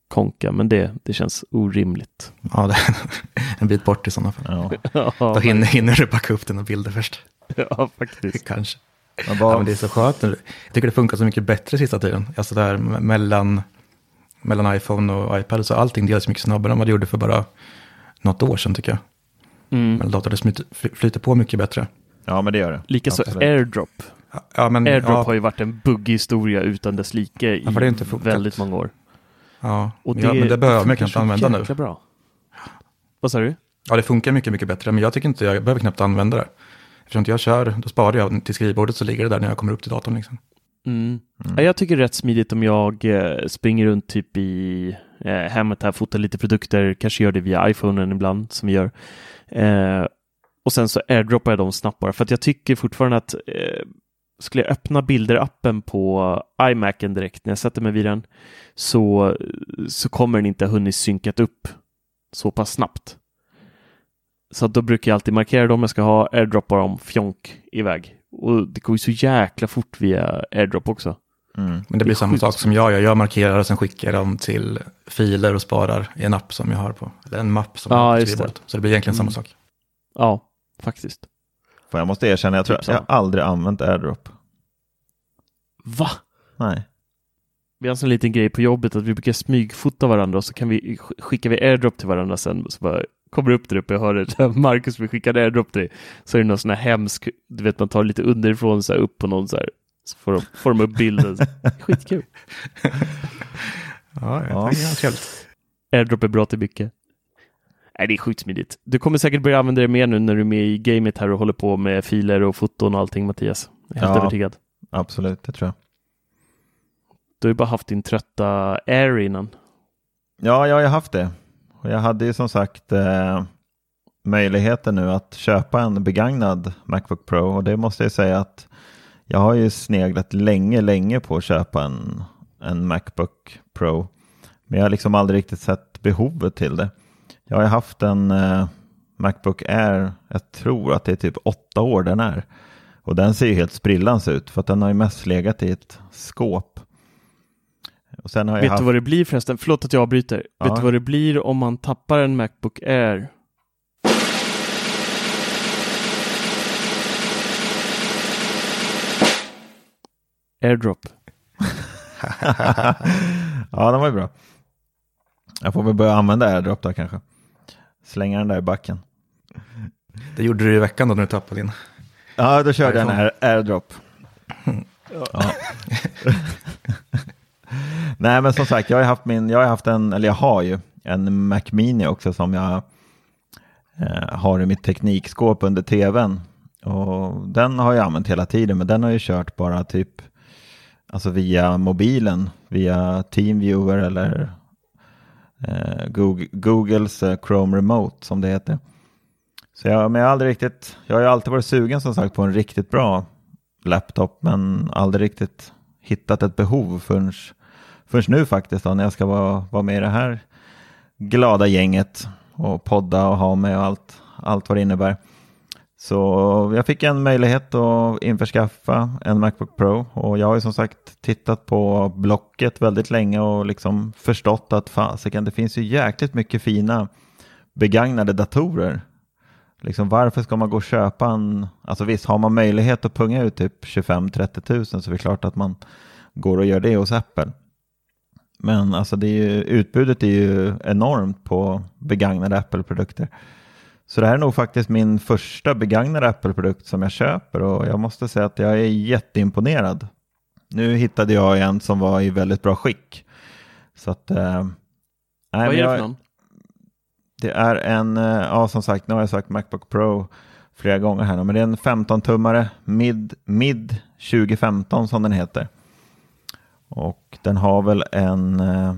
konka, men det, det känns orimligt. Ja, det är en bit bort i sådana fall. Ja. Då hinner, hinner du backa upp dina bilder först. ja, faktiskt. Kanske. Men Ja, vad, men det är så skönt nu. Jag tycker det funkar så mycket bättre sista tiden. Alltså där me- mellan, mellan iPhone och iPad så allting delas mycket snabbare än vad det gjorde för bara något år sedan tycker jag. Mm. Men datorn flyter på mycket bättre. ja, men det gör det. Likaså. AirDrop. Ja, men, AirDrop ja, har ju varit en buggig historia utan dess like i Ja, det väldigt många år. ja, Och ja, men det behöver man funkar knappt använda nu. Bra. Vad sa du? Ja, det funkar mycket, mycket bättre. Men jag tycker inte, jag behöver knappt använda det. Eftersom jag kör, då sparar jag till skrivbordet så ligger det där när jag kommer upp till datorn. Liksom. Mm. Ja, jag tycker det är rätt smidigt om jag eh, springer runt typ i eh, hemmet här, fotar lite produkter, kanske gör det via iPhonen ibland som vi gör. Eh, och sen så airdroppar jag dem snabbt bara för att jag tycker fortfarande att eh, skulle jag öppna bilder-appen på iMacen direkt när jag sätter mig vid den så, så kommer den inte ha hunnit synkat upp så pass snabbt. Så att då brukar jag alltid markera dem jag ska ha, airdroppa dem, fjonk iväg. Och det går ju så jäkla fort via airdrop också. Mm. Men det Det blir är samma sjukt sak som jag gör. Jag markerar och sen skickar jag dem till filer och sparar i en app som jag har på, eller en mapp som Ja, jag har på skrivbordet. Så det blir egentligen samma Mm. sak. Ja, faktiskt. För jag måste erkänna, jag tror Typ jag har aldrig använt AirDrop. Va? Nej. Vi har en sån liten grej på jobbet att vi brukar smygfota varandra och så kan vi sk- skickar vi airdrop till varandra sen så bara kommer upp där uppe och hör det. Marcus vill skicka en airdrop till dig. Så är det någon sån här hemsk, du vet man tar lite underifrån så här upp på någon så här. Så får de, får de upp bilden. Skitkul. Ja, Ja. det är trevligt. Airdrop är bra till mycket. Nej, det är sjukt smidigt. Du kommer säkert börja använda det mer nu när du är med i gamet här och håller på med filer och foton och allting Mattias. Helt Ja. övertygad. Absolut, det tror jag. Du har ju bara haft din trötta Air innan. Ja, jag har ju haft det. Och jag hade ju som sagt eh, möjligheten nu att köpa en begagnad Macbook Pro och det måste jag säga att jag har ju sneglat länge, länge på att köpa en, en Macbook Pro. Men jag har liksom aldrig riktigt sett behovet till det. Jag har ju haft en eh, Macbook Air, jag tror att det är typ åtta år den är. Och den ser ju helt sprillans ut för att den har ju mest legat i ett skåp. Och sen har jag Vet haft... du vad det blir förresten? Förlåt att jag avbryter. Ja. Vet du vad det blir om man tappar en Macbook Air? Airdrop. ja, den var ju bra. Jag får väl börja använda AirDrop då kanske. Slänga den där i backen. Det gjorde du i veckan då när du tappade din. Ja, då körde jag en air, AirDrop. Ja. Nej, men som sagt, jag har haft min, jag har haft en, eller jag har ju en Mac Mini också som jag eh, har i mitt teknikskåp under tvn. Och den har jag använt hela tiden, men den har ju kört bara typ alltså via mobilen, via TeamViewer eller eh, Google, Googles eh, Chrome Remote som det heter. Så jag, men jag har aldrig riktigt, jag har ju alltid varit sugen som sagt på en riktigt bra laptop, men aldrig riktigt hittat ett behov förrän, förrän nu faktiskt då, när jag ska vara, vara med i det här glada gänget och podda och ha med och allt, allt vad det innebär. Så jag fick en möjlighet att införskaffa en Macbook Pro och jag har ju som sagt tittat på Blocket väldigt länge och liksom förstått att fasiken, det finns ju jäkligt mycket fina begagnade datorer. Liksom varför ska man gå och köpa en, alltså visst har man möjlighet att punga ut typ 25-30 tusen så är det klart att man går och gör det hos Apple. Men alltså det är ju, utbudet är ju enormt på begagnade Apple-produkter. Så det här är nog faktiskt min första begagnade Apple-produkt som jag köper och jag måste säga att jag är jätteimponerad. Nu hittade jag en som var i väldigt bra skick. Så att... Eh, nej, Vad är det för någon? Det är en, eh, ja som sagt, nu har jag sagt Macbook Pro flera gånger här nu, men det är en 15-tummare mid, mid 2015 som den heter. Och den har väl en, eh,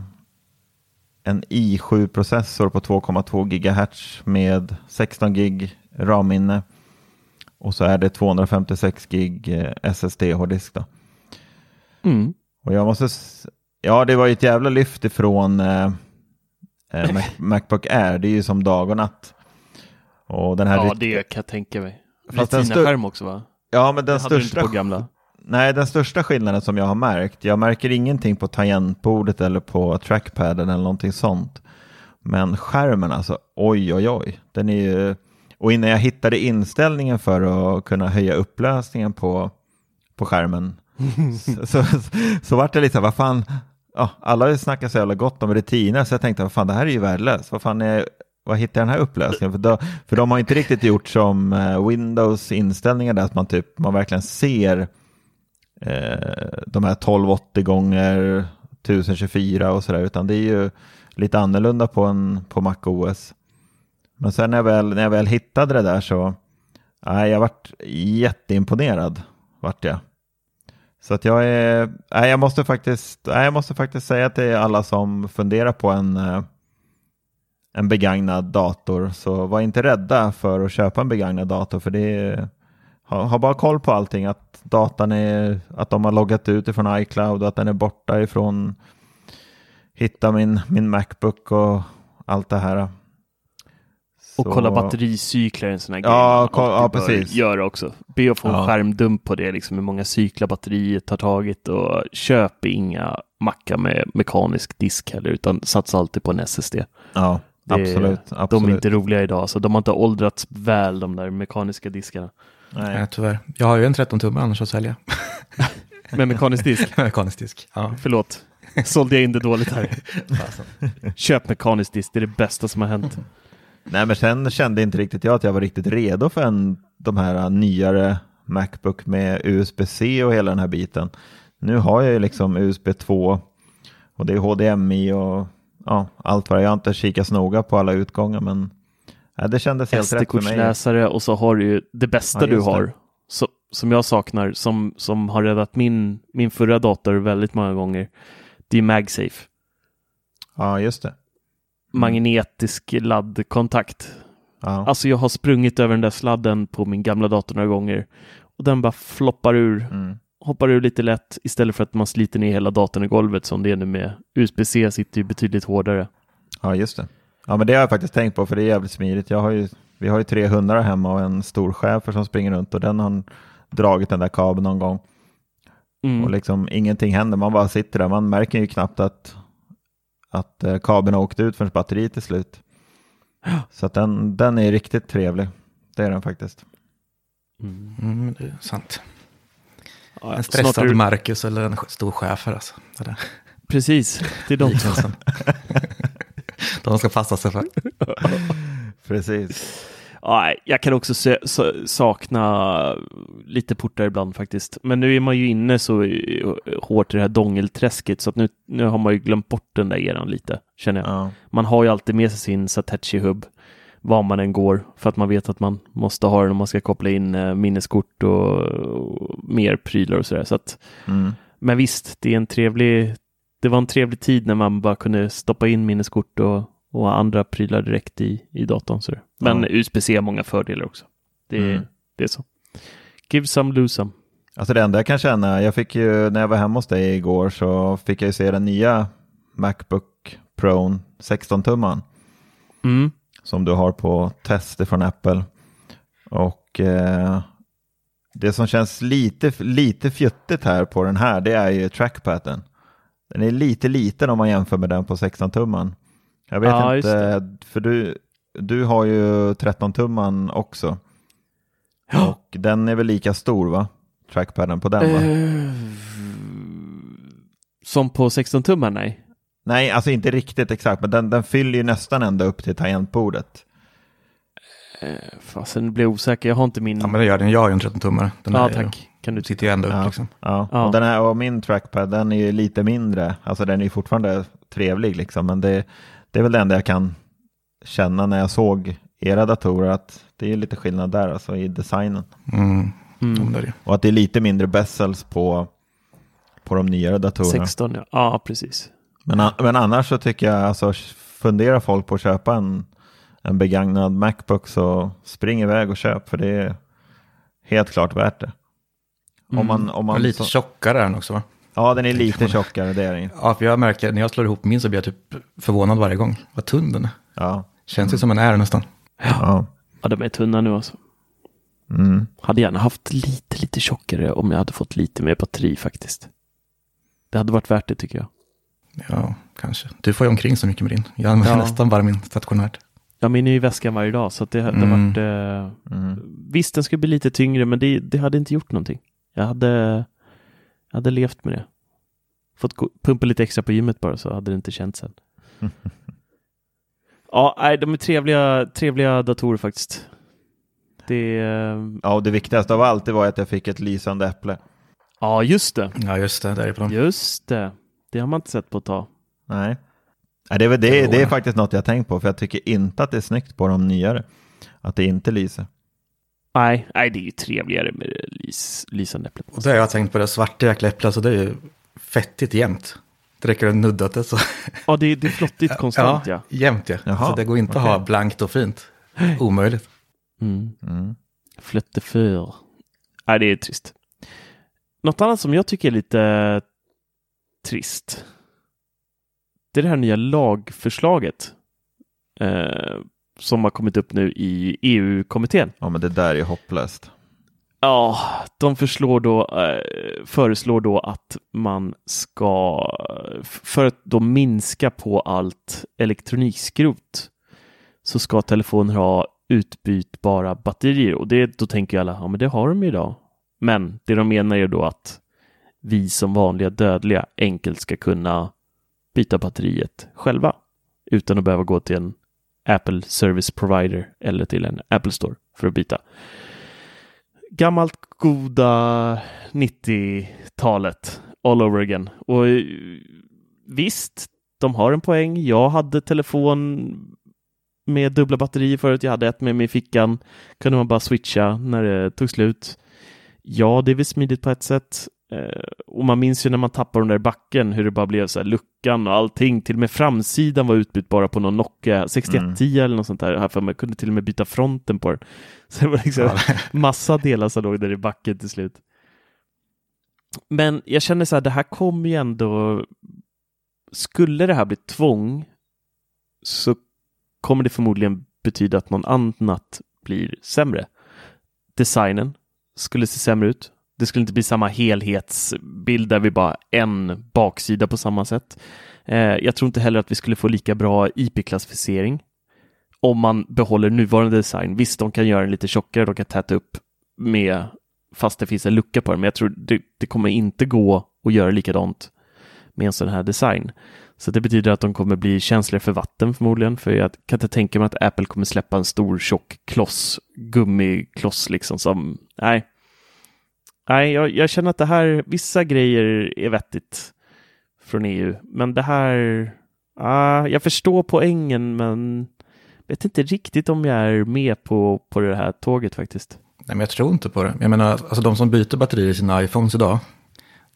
en i7-processor på 2,2 GHz med 16 gig RAM-minne. Och så är det 256 gig eh, SSD-hårddisk. Mm. Och jag måste, ja det var ju ett jävla lyft ifrån eh, Mac, Macbook Air, det är ju som dag och natt. Och den här, Ja, det kan jag tänka mig. Fast den Retina-skärm också va? ja men den Det hade du inte största, på gamla. nej den största skillnaden som jag har märkt, jag märker ingenting på tangentbordet eller på trackpaden eller någonting sånt. Men skärmen alltså, oj oj oj, den är ju, och innan jag hittade inställningen för att kunna höja upplösningen på, på skärmen så, så, så vart det lite så här, vad fan, ja, alla har ju snackat så jävla gott om Retina, så jag tänkte, vad fan, det här är ju värdelöst, vad fan är, vad hittar jag den här upplösningen? För, då, för de har inte riktigt gjort som eh, Windows inställningar där, att man, typ, man verkligen ser eh, de här 1280 gånger 1024 och sådär, utan det är ju lite annorlunda på, en, på Mac OS. Men sen när jag väl, när jag väl hittade det där så, nej, jag vart jätteimponerad, vart jag. Så att jag är, nej, jag måste faktiskt, nej, jag måste faktiskt säga till alla som funderar på en, eh, en begagnad dator, så var inte rädda för att köpa en begagnad dator, för det är, ha, ha bara koll på allting, att datan är, att de har loggat ut ifrån iCloud och att den är borta ifrån, hitta min, min Macbook och allt det här. Och Så- kolla battericyklar är en sån här Ja, grej ja, bör precis. göra också. Be att få en Ja. skärmdump på det, liksom hur många cyklar batteriet har tagit och köp inga mackar med mekanisk disk heller, utan satsa alltid på en SSD. Ja, Det- absolut. absolut. De är inte roliga idag, så de har inte åldrats väl, de där mekaniska diskarna. Nej. Nej, tyvärr. Jag har ju en 13 tumme annars att sälja. Med mekanisk disk? Mekanisk disk. Ja. Förlåt, sålde jag in det dåligt här. Köp mekanisk disk, det är det bästa som har hänt. Nej, men sen kände inte riktigt jag att jag var riktigt redo för en, de här nyare Macbook med USB-C och hela den här biten. Nu har jag ju liksom USB 2 och det är HDMI och ja, allt vad jag har inte kikat så noga på alla utgångar men ja, det kändes helt rätt för mig. SD-kortsläsare och så har du ju det bästa Ja, du har så, som jag saknar som, som har räddat min, min förra dator väldigt många gånger. Det är MagSafe. Ja, just det. Magnetisk laddkontakt. Ja. Alltså jag har sprungit över den där sladden på min gamla dator några gånger och den bara floppar ur, Mm. hoppar ur lite lätt istället för att man sliter ner hela datorn i golvet som det är nu med USB-C sitter ju betydligt hårdare. ja, just det. Ja, men det har jag faktiskt tänkt på för det är jävligt smidigt. Jag har ju, vi har ju tre hundar hemma och en stor schäfer som springer runt och den har dragit den där kabeln någon gång. Mm. Och liksom ingenting händer, man bara sitter där. Man märker ju knappt att, att eh, kabeln har åkt ut förrän batteriet är slut. Så att den, den är riktigt trevlig. Det är den faktiskt. Mm. Mm, det är sant. Ja, En stressad du- Marcus eller en stor chef alltså. Det där. Precis, det är de två. Liknelsen. De ska passa sig för. Precis. Ja, jag kan också se, sakna lite portar ibland faktiskt. Men nu är man ju inne så hårt i det här dongelträsket så att nu, nu har man ju glömt bort den där eran lite, känner jag. Ja. Man har ju alltid med sig sin Satechi-hub var man än går för att man vet att man måste ha den om man ska koppla in eh, minneskort och, och mer prylar och sådär. Så att, Mm. men visst, det är en trevlig, det var en trevlig tid när man bara kunde stoppa in minneskort och, och andra prylar direkt i, i datorn. Så. Men Ja. USB-C har många fördelar också. Det, är- Mm. det är så. Give some, lose some. Alltså det enda jag kan känna, jag fick ju, när jag var hemma hos dig igår så fick jag ju se den nya Macbook Pro 16-tumman Mm. som du har på test från Apple. Och eh, det som känns lite, lite fjuttigt här på den här, det är ju trackpaden. Den är lite liten om man jämför med den på 16-tumman. Jag vet Ja, inte, för du, du har ju 13-tumman också. Ja. Och den är väl lika stor va? Trackpaden på den va? Eh, som på 16 tummar, nej. Nej, alltså inte riktigt exakt, men den, den fyller ju nästan ända upp till tangentbordet. Eh, fasen, nu blir osäker. Jag har inte min... Ja, men det gör den. Jag har ju en 13-tummare. Den ja, är ju- tack. Kan du sitter ju ända upp Ja. liksom. Ja, Ja. Och, den här, och min trackpad den är ju lite mindre, alltså den är ju fortfarande trevlig liksom, men det, det är väl det enda jag kan känna när jag såg era datorer, att det är lite skillnad där alltså i designen. Mm. Mm. Och att det är lite mindre bezels på, på de nyare datorerna. 16, ja. Ja, precis. Men, men annars så tycker jag, alltså funderar folk på att köpa en, en begagnad Macbook så spring iväg och köp för det är helt klart värt det. Om man, om Och man, lite så, tjockare är den också va? Ja, den är lite tjockare, det är den. Ja, för jag märker när jag slår ihop min så blir jag typ förvånad varje gång. Vad tunn den är. Ja, Känns ju som en är nästan. ja. Ja, de är tunna nu alltså. Mm. Hade gärna haft lite, lite tjockare om jag hade fått lite mer batteri faktiskt. Det hade varit värt det tycker jag. Ja, kanske. Du får ju omkring så mycket med din. Jag använder Ja. nästan bara min stationärt. Jag minner ju väskan varje dag så att det hade Mm. varit... Eh, Mm. visst, den skulle bli lite tyngre men det, det hade inte gjort någonting. Jag hade, jag hade levt med det. Fått gå, pumpa lite extra på gymmet bara så hade det inte känts sen. ja, nej, de är trevliga, trevliga datorer faktiskt. Det är... Ja, och det viktigaste av allt det var att jag fick ett lysande äpple. Ja, just det. Ja, just det. Där är på dem. Just det. Det har man inte sett på ett tag. Nej. Nej, det, är väl det, det är faktiskt något jag har tänkt på, för jag tycker inte att det är snyggt på de nyare. Att det inte lyser. Nej, nej det är ju trevligare med det lys, lysande äpplet. Och så har jag tänkt på det svarta jäkla äpplet, så det är ju fettigt jämnt. Det räcker att nudda det så. Ja, det, det är flottigt konstant ja. jämnt ja. Jaha, så det går inte att okej. ha blankt och fint. Omöjligt. Mm. Mm. Flötte för. Nej, det är trist. Något annat som jag tycker är lite trist. Det är det här nya lagförslaget. Eh, som har kommit upp nu i EU-kommittén. Ja, men det där är hopplöst. Ja, de förslår då, eh, föreslår då att man ska, för att då minska på allt elektronikskrot, så ska telefoner ha utbytbara batterier. Och det, då tänker ju alla, ja men det har de ju idag. Men det de menar är då att vi som vanliga dödliga enkelt ska kunna byta batteriet själva utan att behöva gå till en Apple Service Provider eller till en Apple Store för att byta. Gammalt goda 90-talet all over again. Och eh, visst, de har en poäng. Jag hade telefon med dubbla batterier förut. Jag hade ett med mig i fickan. Kunde man bara switcha när det tog slut. Ja, det är väl smidigt på ett sätt. Eh, och man minns ju när man tappade den där backen hur det bara blev så här luckan och allting. Till och med framsidan var utbytbara på någon Nokia 6110 mm. eller något sånt där. För man kunde till och med byta fronten på den. Så det var liksom massa delar som låg där i backen till slut. Men jag känner så här, det här kommer ju ändå... Skulle det här bli tvång så kommer det förmodligen betyda att någon annat blir sämre. Designen skulle se sämre ut. Det skulle inte bli samma helhetsbild där vi bara en baksida på samma sätt. Eh, jag tror inte heller att vi skulle få lika bra IP-klassificering om man behåller nuvarande design. Visst, de kan göra den lite tjockare, de kan täta upp med fast det finns en lucka på den, men jag tror det, det kommer inte gå att göra likadant med en sån här design. Så det betyder att de kommer bli känsligare för vatten förmodligen, för jag kan inte tänka mig att Apple kommer släppa en stor tjock kloss, gummikloss liksom som, nej. Nej, jag, jag känner att det här, vissa grejer är vettigt från EU, men det här, ah, jag förstår poängen, men vet inte riktigt om jag är med på, på det här tåget faktiskt. Nej, men jag tror inte på det. Jag menar, alltså de som byter batterier i sina iPhones idag,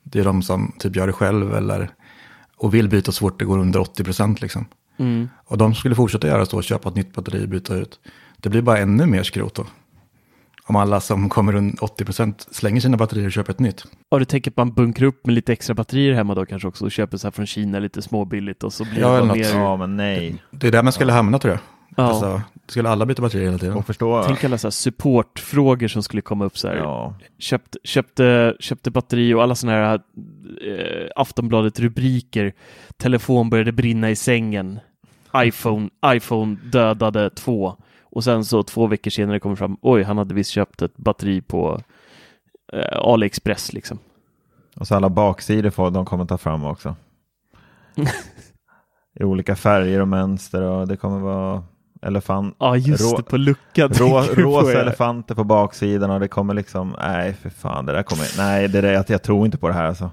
det är de som typ gör det själv eller och vill byta så fort det går under 80 procent liksom. Mm. Och de skulle fortsätta göra så, köpa ett nytt batteri och byta ut. Det blir bara ännu mer skrot då. Om alla som kommer runt 80 procent slänger sina batterier och köper ett nytt. Ja, du tänker att man bunkrar upp med lite extra batterier hemma då kanske också och köper så här från Kina lite småbilligt och så blir ja, det något. mer. Ja, men nej. Det är där man skulle hamna tror jag. Ja. Alltså, skulle alla byta batterier hela tiden? Och förstå. Tänk alla så här supportfrågor som skulle komma upp så här. Ja. Köpt, köpte, köpte batteri och alla sådana här eh, Aftonbladet-rubriker. Telefon började brinna i sängen. iPhone, iPhone dödade två. Och sen så två veckor senare kommer fram, oj, han hade visst köpt ett batteri på eh, AliExpress liksom. Och så alla baksidor får de kommer ta fram också. I olika färger och mönster och det kommer vara elefant. Ja, just det, på luckan. Rå, rosa på elefanter på baksidan och det kommer liksom, nej för fan, det där kommer, nej, det där, jag, jag tror inte på det här alltså.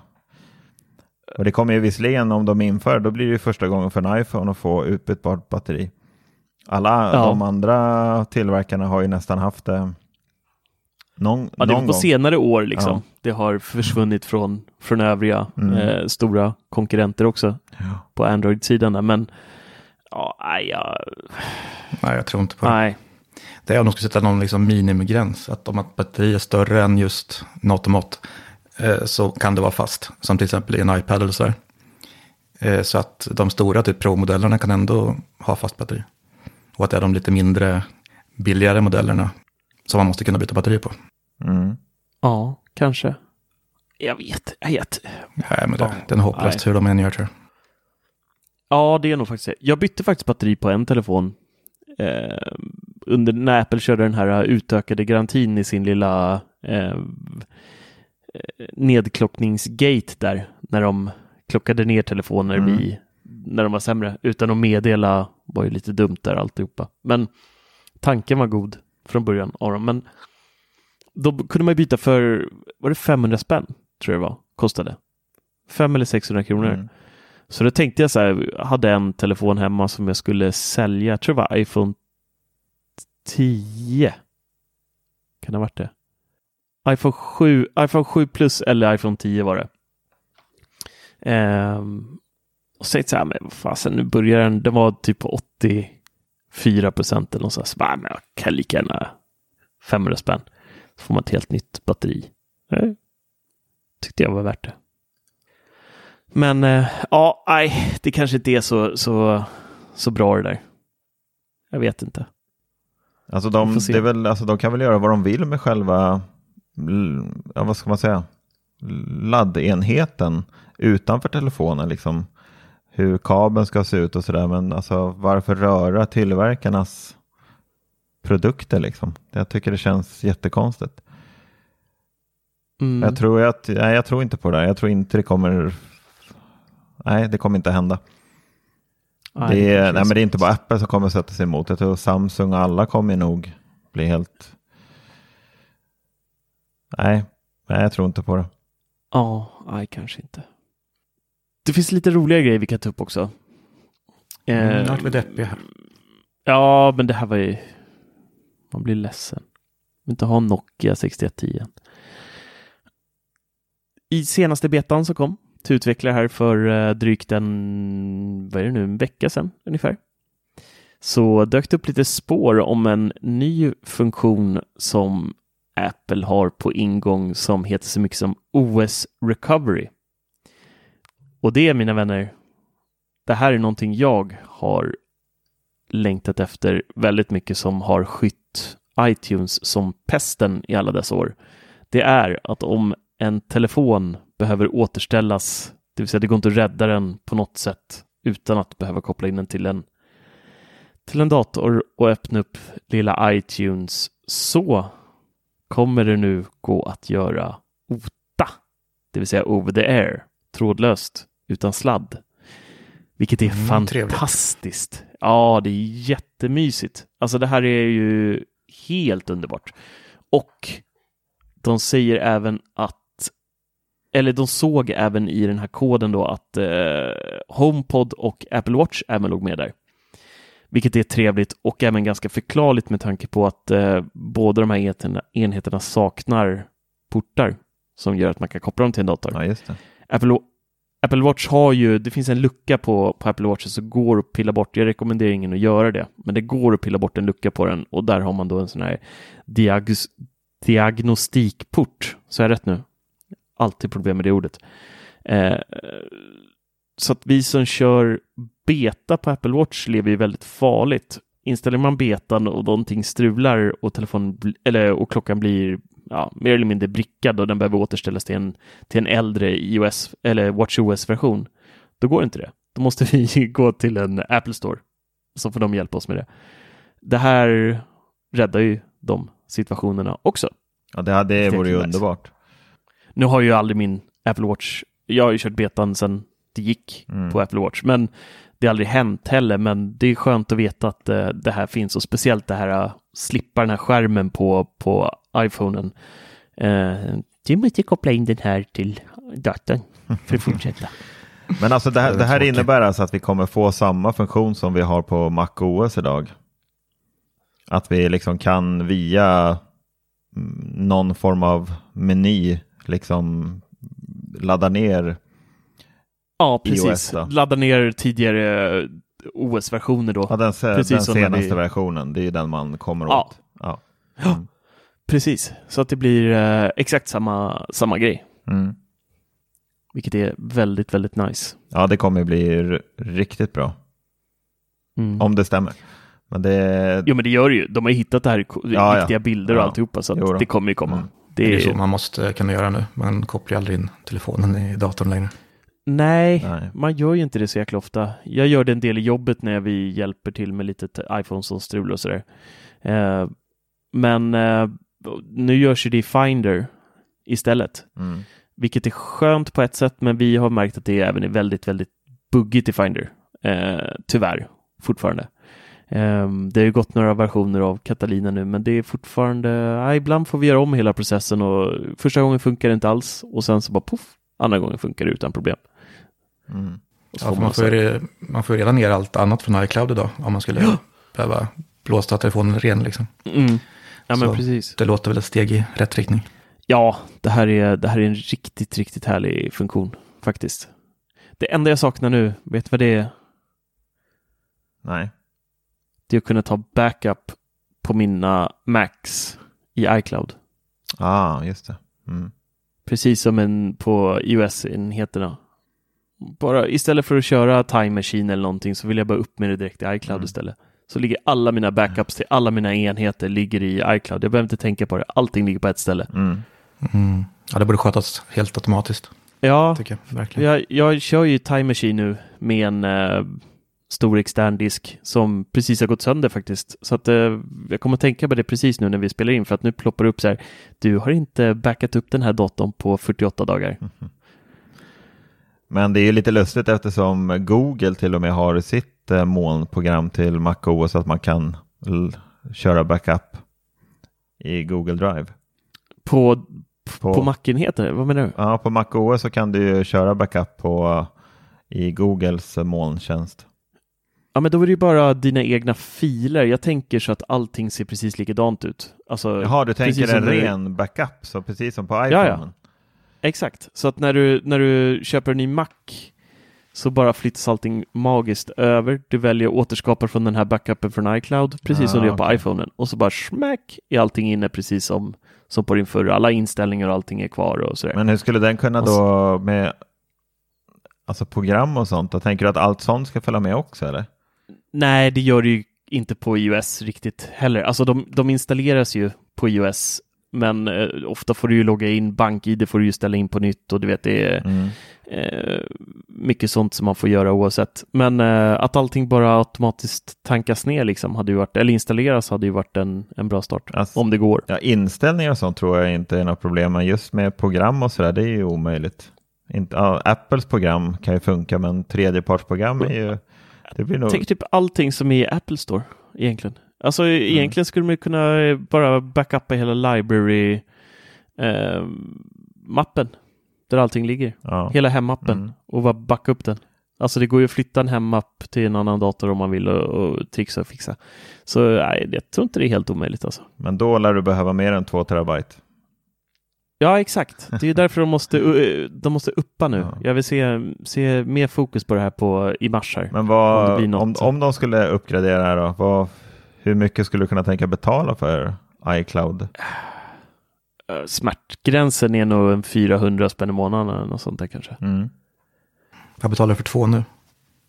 Och det kommer ju visserligen om de inför, då blir det ju första gången för en iPhone att få utbytbart batteri. Alla ja. de andra tillverkarna har ju nästan haft det någon, ja, det är på gång. senare år liksom. Ja. Det har försvunnit från, från övriga mm. eh, stora konkurrenter också ja. på Android-sidan. Men ja, nej, jag... nej, jag tror inte på det. Nej. Det är om de ska sätta någon liksom minimigräns. Att om ett batteri är större än just något och mått eh, så kan det vara fast. Som till exempel i en iPad eller så där. Eh, så att de stora typ Pro-modellerna kan ändå ha fast batteri. Och att det är de lite mindre billigare modellerna som man måste kunna byta batteri på. Mm. Ja, kanske. Jag vet, jag vet. Nej, men det, ja, den är hopplöst hur de än gör tror jag. Ja, det är nog faktiskt det. Jag bytte faktiskt batteri på en telefon eh, under när Apple körde den här utökade garantin i sin lilla eh, nedklockningsgate där, när de klockade ner telefoner mm. vid, när de var sämre, utan att meddela var ju lite dumt där alltihopa. Men tanken var god från början av dem. Men då kunde man byta för, var det 500 spänn? Tror jag det var, kostade. 500 eller 600 kronor. Mm. Så då tänkte jag så här, jag hade en telefon hemma som jag skulle sälja, jag tror det var iPhone 10. Kan det ha varit det? iPhone 7, iPhone 7 plus eller iPhone 10 var det. Ehm, och så så här, men vad fasen, nu börjar den, den var typ på 84 procent eller något sånt. Så bara, men jag kan lika gärna 500 spänn. Så får man ett helt nytt batteri. Det tyckte jag var värt det. Men eh, ja, nej, det kanske inte är så, så, så bra det där. Jag vet inte. Alltså de, det är väl, alltså de kan väl göra vad de vill med själva, ja, vad ska man säga, laddenheten utanför telefonen. Liksom hur kabeln ska se ut och sådär. Men alltså varför röra tillverkarnas produkter liksom? Jag tycker det känns jättekonstigt. Mm. Jag, tror att, nej, jag tror inte på det. Jag tror inte det kommer. Nej, det kommer inte hända. Nej, Det är, nej, men det är inte bara Apple som kommer sätta sig emot. Jag tror Samsung och alla kommer nog bli helt... Nej, nej jag tror inte på det. Ja, nej kanske inte. Det finns lite roliga grejer vi kan ta upp också. Mm, Eh, nu vart vi deppiga här. Ja, men det här var ju... Man blir ledsen. Vill inte ha Nokia 6110 igen. I senaste betan som kom till utvecklare här för eh, drygt en, vad är det nu, en vecka sedan ungefär. Så dök det upp lite spår om en ny funktion som Apple har på ingång som heter så mycket som OS Recovery. Och det, mina vänner, det här är någonting jag har längtat efter väldigt mycket som har skytt iTunes som pesten i alla dessa år. Det är att om en telefon behöver återställas, det vill säga det går inte att rädda den på något sätt utan att behöva koppla in den till en, till en dator och öppna upp lilla iTunes, så kommer det nu gå att göra OTA, det vill säga over the air, trådlöst, utan sladd. Vilket är Mm, trevligt. fantastiskt. Ja, det är jättemysigt. Alltså det här är ju helt underbart. Och de säger även att eller de såg även i den här koden då att eh, HomePod och Apple Watch även låg med där. Vilket är trevligt och även ganska förklarligt med tanke på att eh, båda de här enheterna, enheterna saknar portar som gör att man kan koppla dem till en dator. Ja, just det. Apple, Apple Watch har ju, det finns en lucka på, på Apple Watch så går att pilla bort. Jag rekommenderar ingen att göra det, men det går att pilla bort en lucka på den och där har man då en sån här diag, diagnostikport. Så är jag rätt nu? Alltid problem med det ordet. Eh, så att vi som kör beta på Apple Watch lever ju väldigt farligt. Installerar man betan och någonting strular och, telefonen, eller, och klockan blir ja, mer eller mindre brickad och den behöver återställas till en, till en äldre iOS eller WatchOS-version, då går inte det. Då måste vi gå till en Apple Store, så får de hjälpa oss med det. Det här räddar ju de situationerna också. Ja, det, det vore ju nice. underbart. Nu har ju aldrig min Apple Watch, jag har ju kört betan sedan det gick Mm. på Apple Watch, men det har aldrig hänt heller, men det är skönt att veta att eh, det här finns och speciellt det här uh, slippa den här skärmen på, på iPhonen. Eh, du måste koppla in den här till datorn för att fortsätta. Men alltså det här, Det är det här innebär alltså att vi kommer få samma funktion som vi har på Mac OS idag. Att vi liksom kan via mm, någon form av meny liksom ladda ner. Ja, precis. Ladda ner tidigare OS-versioner då. Ja, den, se- Precis den senaste vi- versionen, det är ju den man kommer Ja. åt. Ja. Ja, precis. Så att det blir eh, exakt samma, samma grej, Mm. vilket är väldigt, väldigt nice. ja, det kommer bli riktigt bra. Mm. Om det stämmer. Men det, Jo, men det gör det ju. De har ju hittat det här, Ja, ja. riktiga bilder och Ja. alltihopa, så det kommer ju komma. Mm. Det Det är är, så man måste kunna göra nu. Man kopplar aldrig in telefonen i datorn längre. Nej, Nej. man gör ju inte det så jäkla ofta. Jag gör det en del i jobbet när vi hjälper till med lite iPhone som strul och sådär. Eh, men eh, nu görs ju det i Finder istället. Mm. Vilket är skönt på ett sätt, men vi har märkt att det även är väldigt, väldigt buggigt i Finder. Eh, tyvärr, fortfarande. Eh, det har ju gått några versioner av Catalina nu, men det är fortfarande, ja, ibland får vi göra om hela processen och första gången funkar det inte alls och sen så bara poff, andra gången funkar det utan problem. Mm. Ja, för man, får ju, man får ju redan ner allt annat från iCloud idag. Om man skulle behöva blåsa telefonen ren liksom. Mm. Ja, men Så. precis. Det låter väl ett steg i rätt riktning. Ja, det här, är, det här är en riktigt, riktigt härlig funktion faktiskt. Det enda jag saknar nu, vet du vad det är? Nej. Det är att kunna ta backup på mina Macs i iCloud. Ah, just det. Mm. Precis som en på iOS-enheterna. Bara istället för att köra Time Machine eller någonting så vill jag bara upp med det direkt i iCloud Mm. istället. Så ligger alla mina backups till alla mina enheter ligger i iCloud. Jag behöver inte tänka på det. Allting ligger på ett ställe. Mm. Mm. Ja, det borde skötas helt automatiskt, Ja, tycker jag. Verkligen. jag, jag kör ju Time Machine nu med en eh, stor extern disk som precis har gått sönder faktiskt. Så att eh, jag kommer att tänka på det precis nu när vi spelar in för att nu ploppar det upp så här. Du har inte backat upp den här datorn på 48 dagar. Men det är ju lite lustigt eftersom Google till och med har sitt eh, molnprogram till MacOS så att man kan köra backup i Google Drive. På, På- på, Mac-enheter? Vad menar du? Ja, på MacOS så kan du ju köra backup på, i Googles eh, molntjänst. Ja, men då är det ju bara dina egna filer. Jag tänker så att allting ser precis likadant ut. Alltså, Jaha, du tänker en ren backup, så precis som på ja. iPhone? Exakt, så att när du, när du köper en ny Mac så bara flyttas allting magiskt över. Du väljer att återskapa från den här backupen från iCloud, precis som Ah, du gör på okej. iPhonen. Och så bara smack är allting inne precis som, som på din förra. Alla inställningar och allting är kvar och sådär. Men hur skulle den kunna då med alltså program och sånt? Då tänker du att allt sånt ska följa med också eller? Nej, det gör det ju inte på iOS riktigt heller. Alltså de, de installeras ju på iOS, men eh, ofta får du ju logga in, BankID får du ju ställa in på nytt och du vet det är Mm. eh, mycket sånt som man får göra oavsett. Men eh, att allting bara automatiskt tankas ner liksom hade ju varit, eller installeras hade ju varit en, en bra start. Alltså- om det går. Ja, inställningar och sånt tror jag inte är något problem, men just med program och sådär, det är ju omöjligt. Inte, ja, Apples program kan ju funka, men tredjepartsprogram är ju... Det blir nog... Tänker typ allting som är i Apple Store egentligen. Alltså egentligen skulle man kunna eh, bara backuppa hela library eh, mappen där allting ligger. ja. Hela hemappen Mm. och bara backa upp den. Alltså det går ju att flytta en hemapp till en annan dator om man vill och, och trixa och fixa. Så nej, jag tror inte det är helt omöjligt alltså. Men då lär du behöva mer än två terabyte. Ja, exakt. Det är därför de måste, de måste uppa nu. Ja. Jag vill se, se mer fokus på det här på, i mars här. Men Om vad, om, något. om, de skulle uppgradera här då, vad, hur mycket skulle du kunna tänka betala för iCloud? Eh, Smärtgränsen är nog en 400 spänn i månaden eller något sånt där kanske. Mm. Jag betalar för två nu.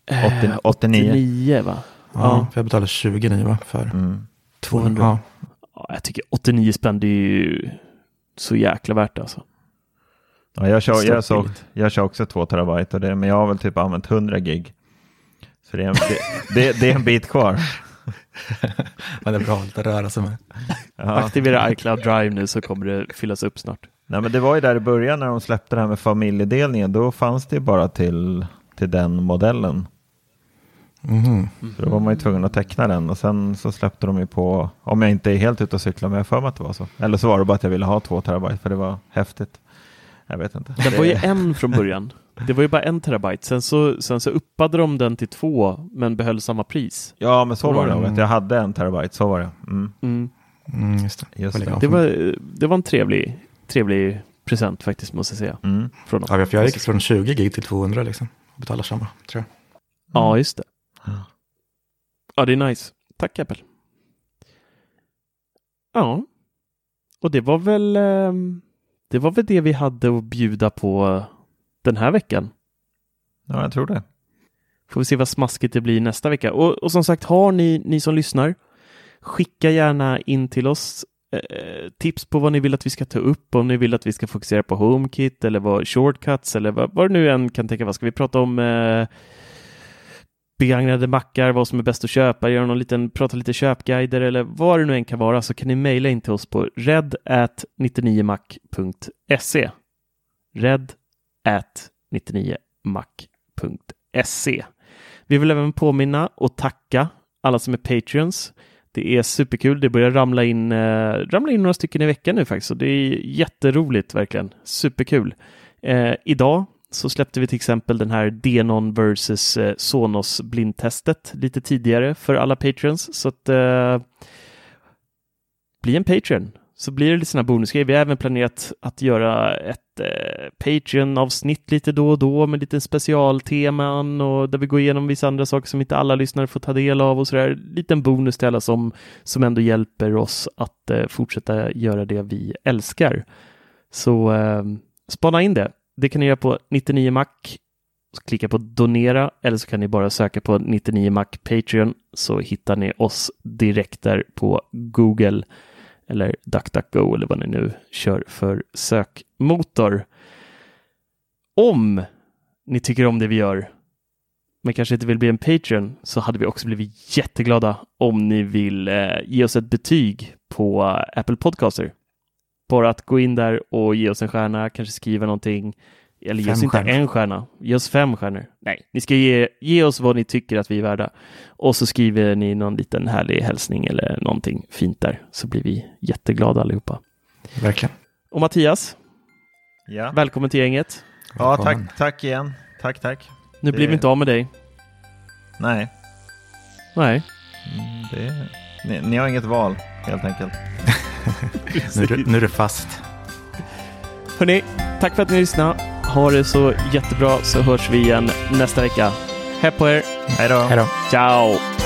80, Eh, 89. 89 va? Ja, Ja. För jag betalar 29 va? För Mm. 200. Ja. Ja, jag tycker 89 spänn det är ju så jäkla värt alltså. Ja, jag, kör, jag, så, billigt. jag kör också två terabyte, och det, men jag har väl typ använt 100 gig. Så det är en, det, det, det är en bit kvar. Men det är bra att röra sig med. Ja. Aktivera iCloud Drive nu så kommer det fyllas upp snart. Nej, men det var ju där i början när de släppte det här med familjedelningen. Då fanns det ju bara till, till den modellen. Mhm. Så då var man ju tvungen att teckna den och sen så släppte de ju på, om jag inte är helt ute och cyklar, men jag för mig att det var så. Eller så var det bara att jag ville ha två terabyte för det var häftigt. Jag vet inte. Den var ju Det- en från början. Det var ju bara en terabyte. Sen så, sen så uppade de den till två men behöll samma pris. Ja, men så var det. Mm. Jag hade en terabyte, så var det. Mm. Mm. Mm, just det. Just det. Det, var, det var en trevlig, trevlig present faktiskt måste jag säga. Mm. Från dem. Ja, för jag gick från 20 gig till 200 liksom. Och betalar samma, tror jag. Ja, just det. Ja, det är nice. Tack Apple. Ja, och det var väl ehm, det var väl det vi hade att bjuda på den här veckan. Ja, jag tror det. Får vi se vad smaskigt det blir nästa vecka. Och, och som sagt, har ni, ni som lyssnar, skicka gärna in till oss eh, tips på vad ni vill att vi ska ta upp, om ni vill att vi ska fokusera på HomeKit eller vad shortcuts eller vad, vad det nu än kan tänka vara. Ska vi prata om eh, begagnade mackar, vad som är bäst att köpa, göra någon liten, prata lite köpguider eller vad det nu än kan vara så kan ni mejla in till oss på red 99mac.se 99mac.se Vi vill även påminna och tacka alla som är Patreons. Det är superkul. Det börjar ramla in, eh, ramla in några stycken i veckan nu faktiskt. Och det är jätteroligt verkligen. Superkul. Eh, idag så släppte vi till exempel den här Denon versus eh, Sonos blindtestet lite tidigare för alla Patreons. Så att eh, bli en Patreon så blir det lite sådana bonusgrejer. Vi har även planerat att göra ett eh, Patreon-avsnitt lite då och då med lite specialteman och där vi går igenom vissa andra saker som inte alla lyssnare får ta del av och sådär. Liten bonus till alla som, som ändå hjälper oss att eh, fortsätta göra det vi älskar. Så eh, spana in det. Det kan ni göra på 99mac. Klicka på donera eller så kan ni bara söka på 99mac Patreon så hittar ni oss direkt där på Google eller DuckDuckGo eller vad ni nu kör för sökmotor. Om ni tycker om det vi gör men kanske inte vill bli en Patreon så hade vi också blivit jätteglada om ni vill eh, ge oss ett betyg på eh, Apple Podcaster. Bara att gå in där och ge oss en stjärna, kanske skriva någonting. Eller ge oss inte stjärnor. en stjärna, ge oss fem stjärnor. Nej, ni ska ge, ge oss vad ni tycker att vi är värda. Och så skriver ni någon liten härlig hälsning eller någonting fint där, så blir vi jätteglada allihopa. Verkligen. Och Mattias, Ja, välkommen till gänget. ja tack, tack igen. Tack, tack. Nu Det- blir vi inte av med dig. Nej, Nej. mm, det, ni, ni har inget val helt enkelt. Nu, är du- nu är du fast. Hörni, tack för att ni lyssnade. Ha det så jättebra så hörs vi igen nästa vecka. Hej på er. Hej då. Hej då. Ciao!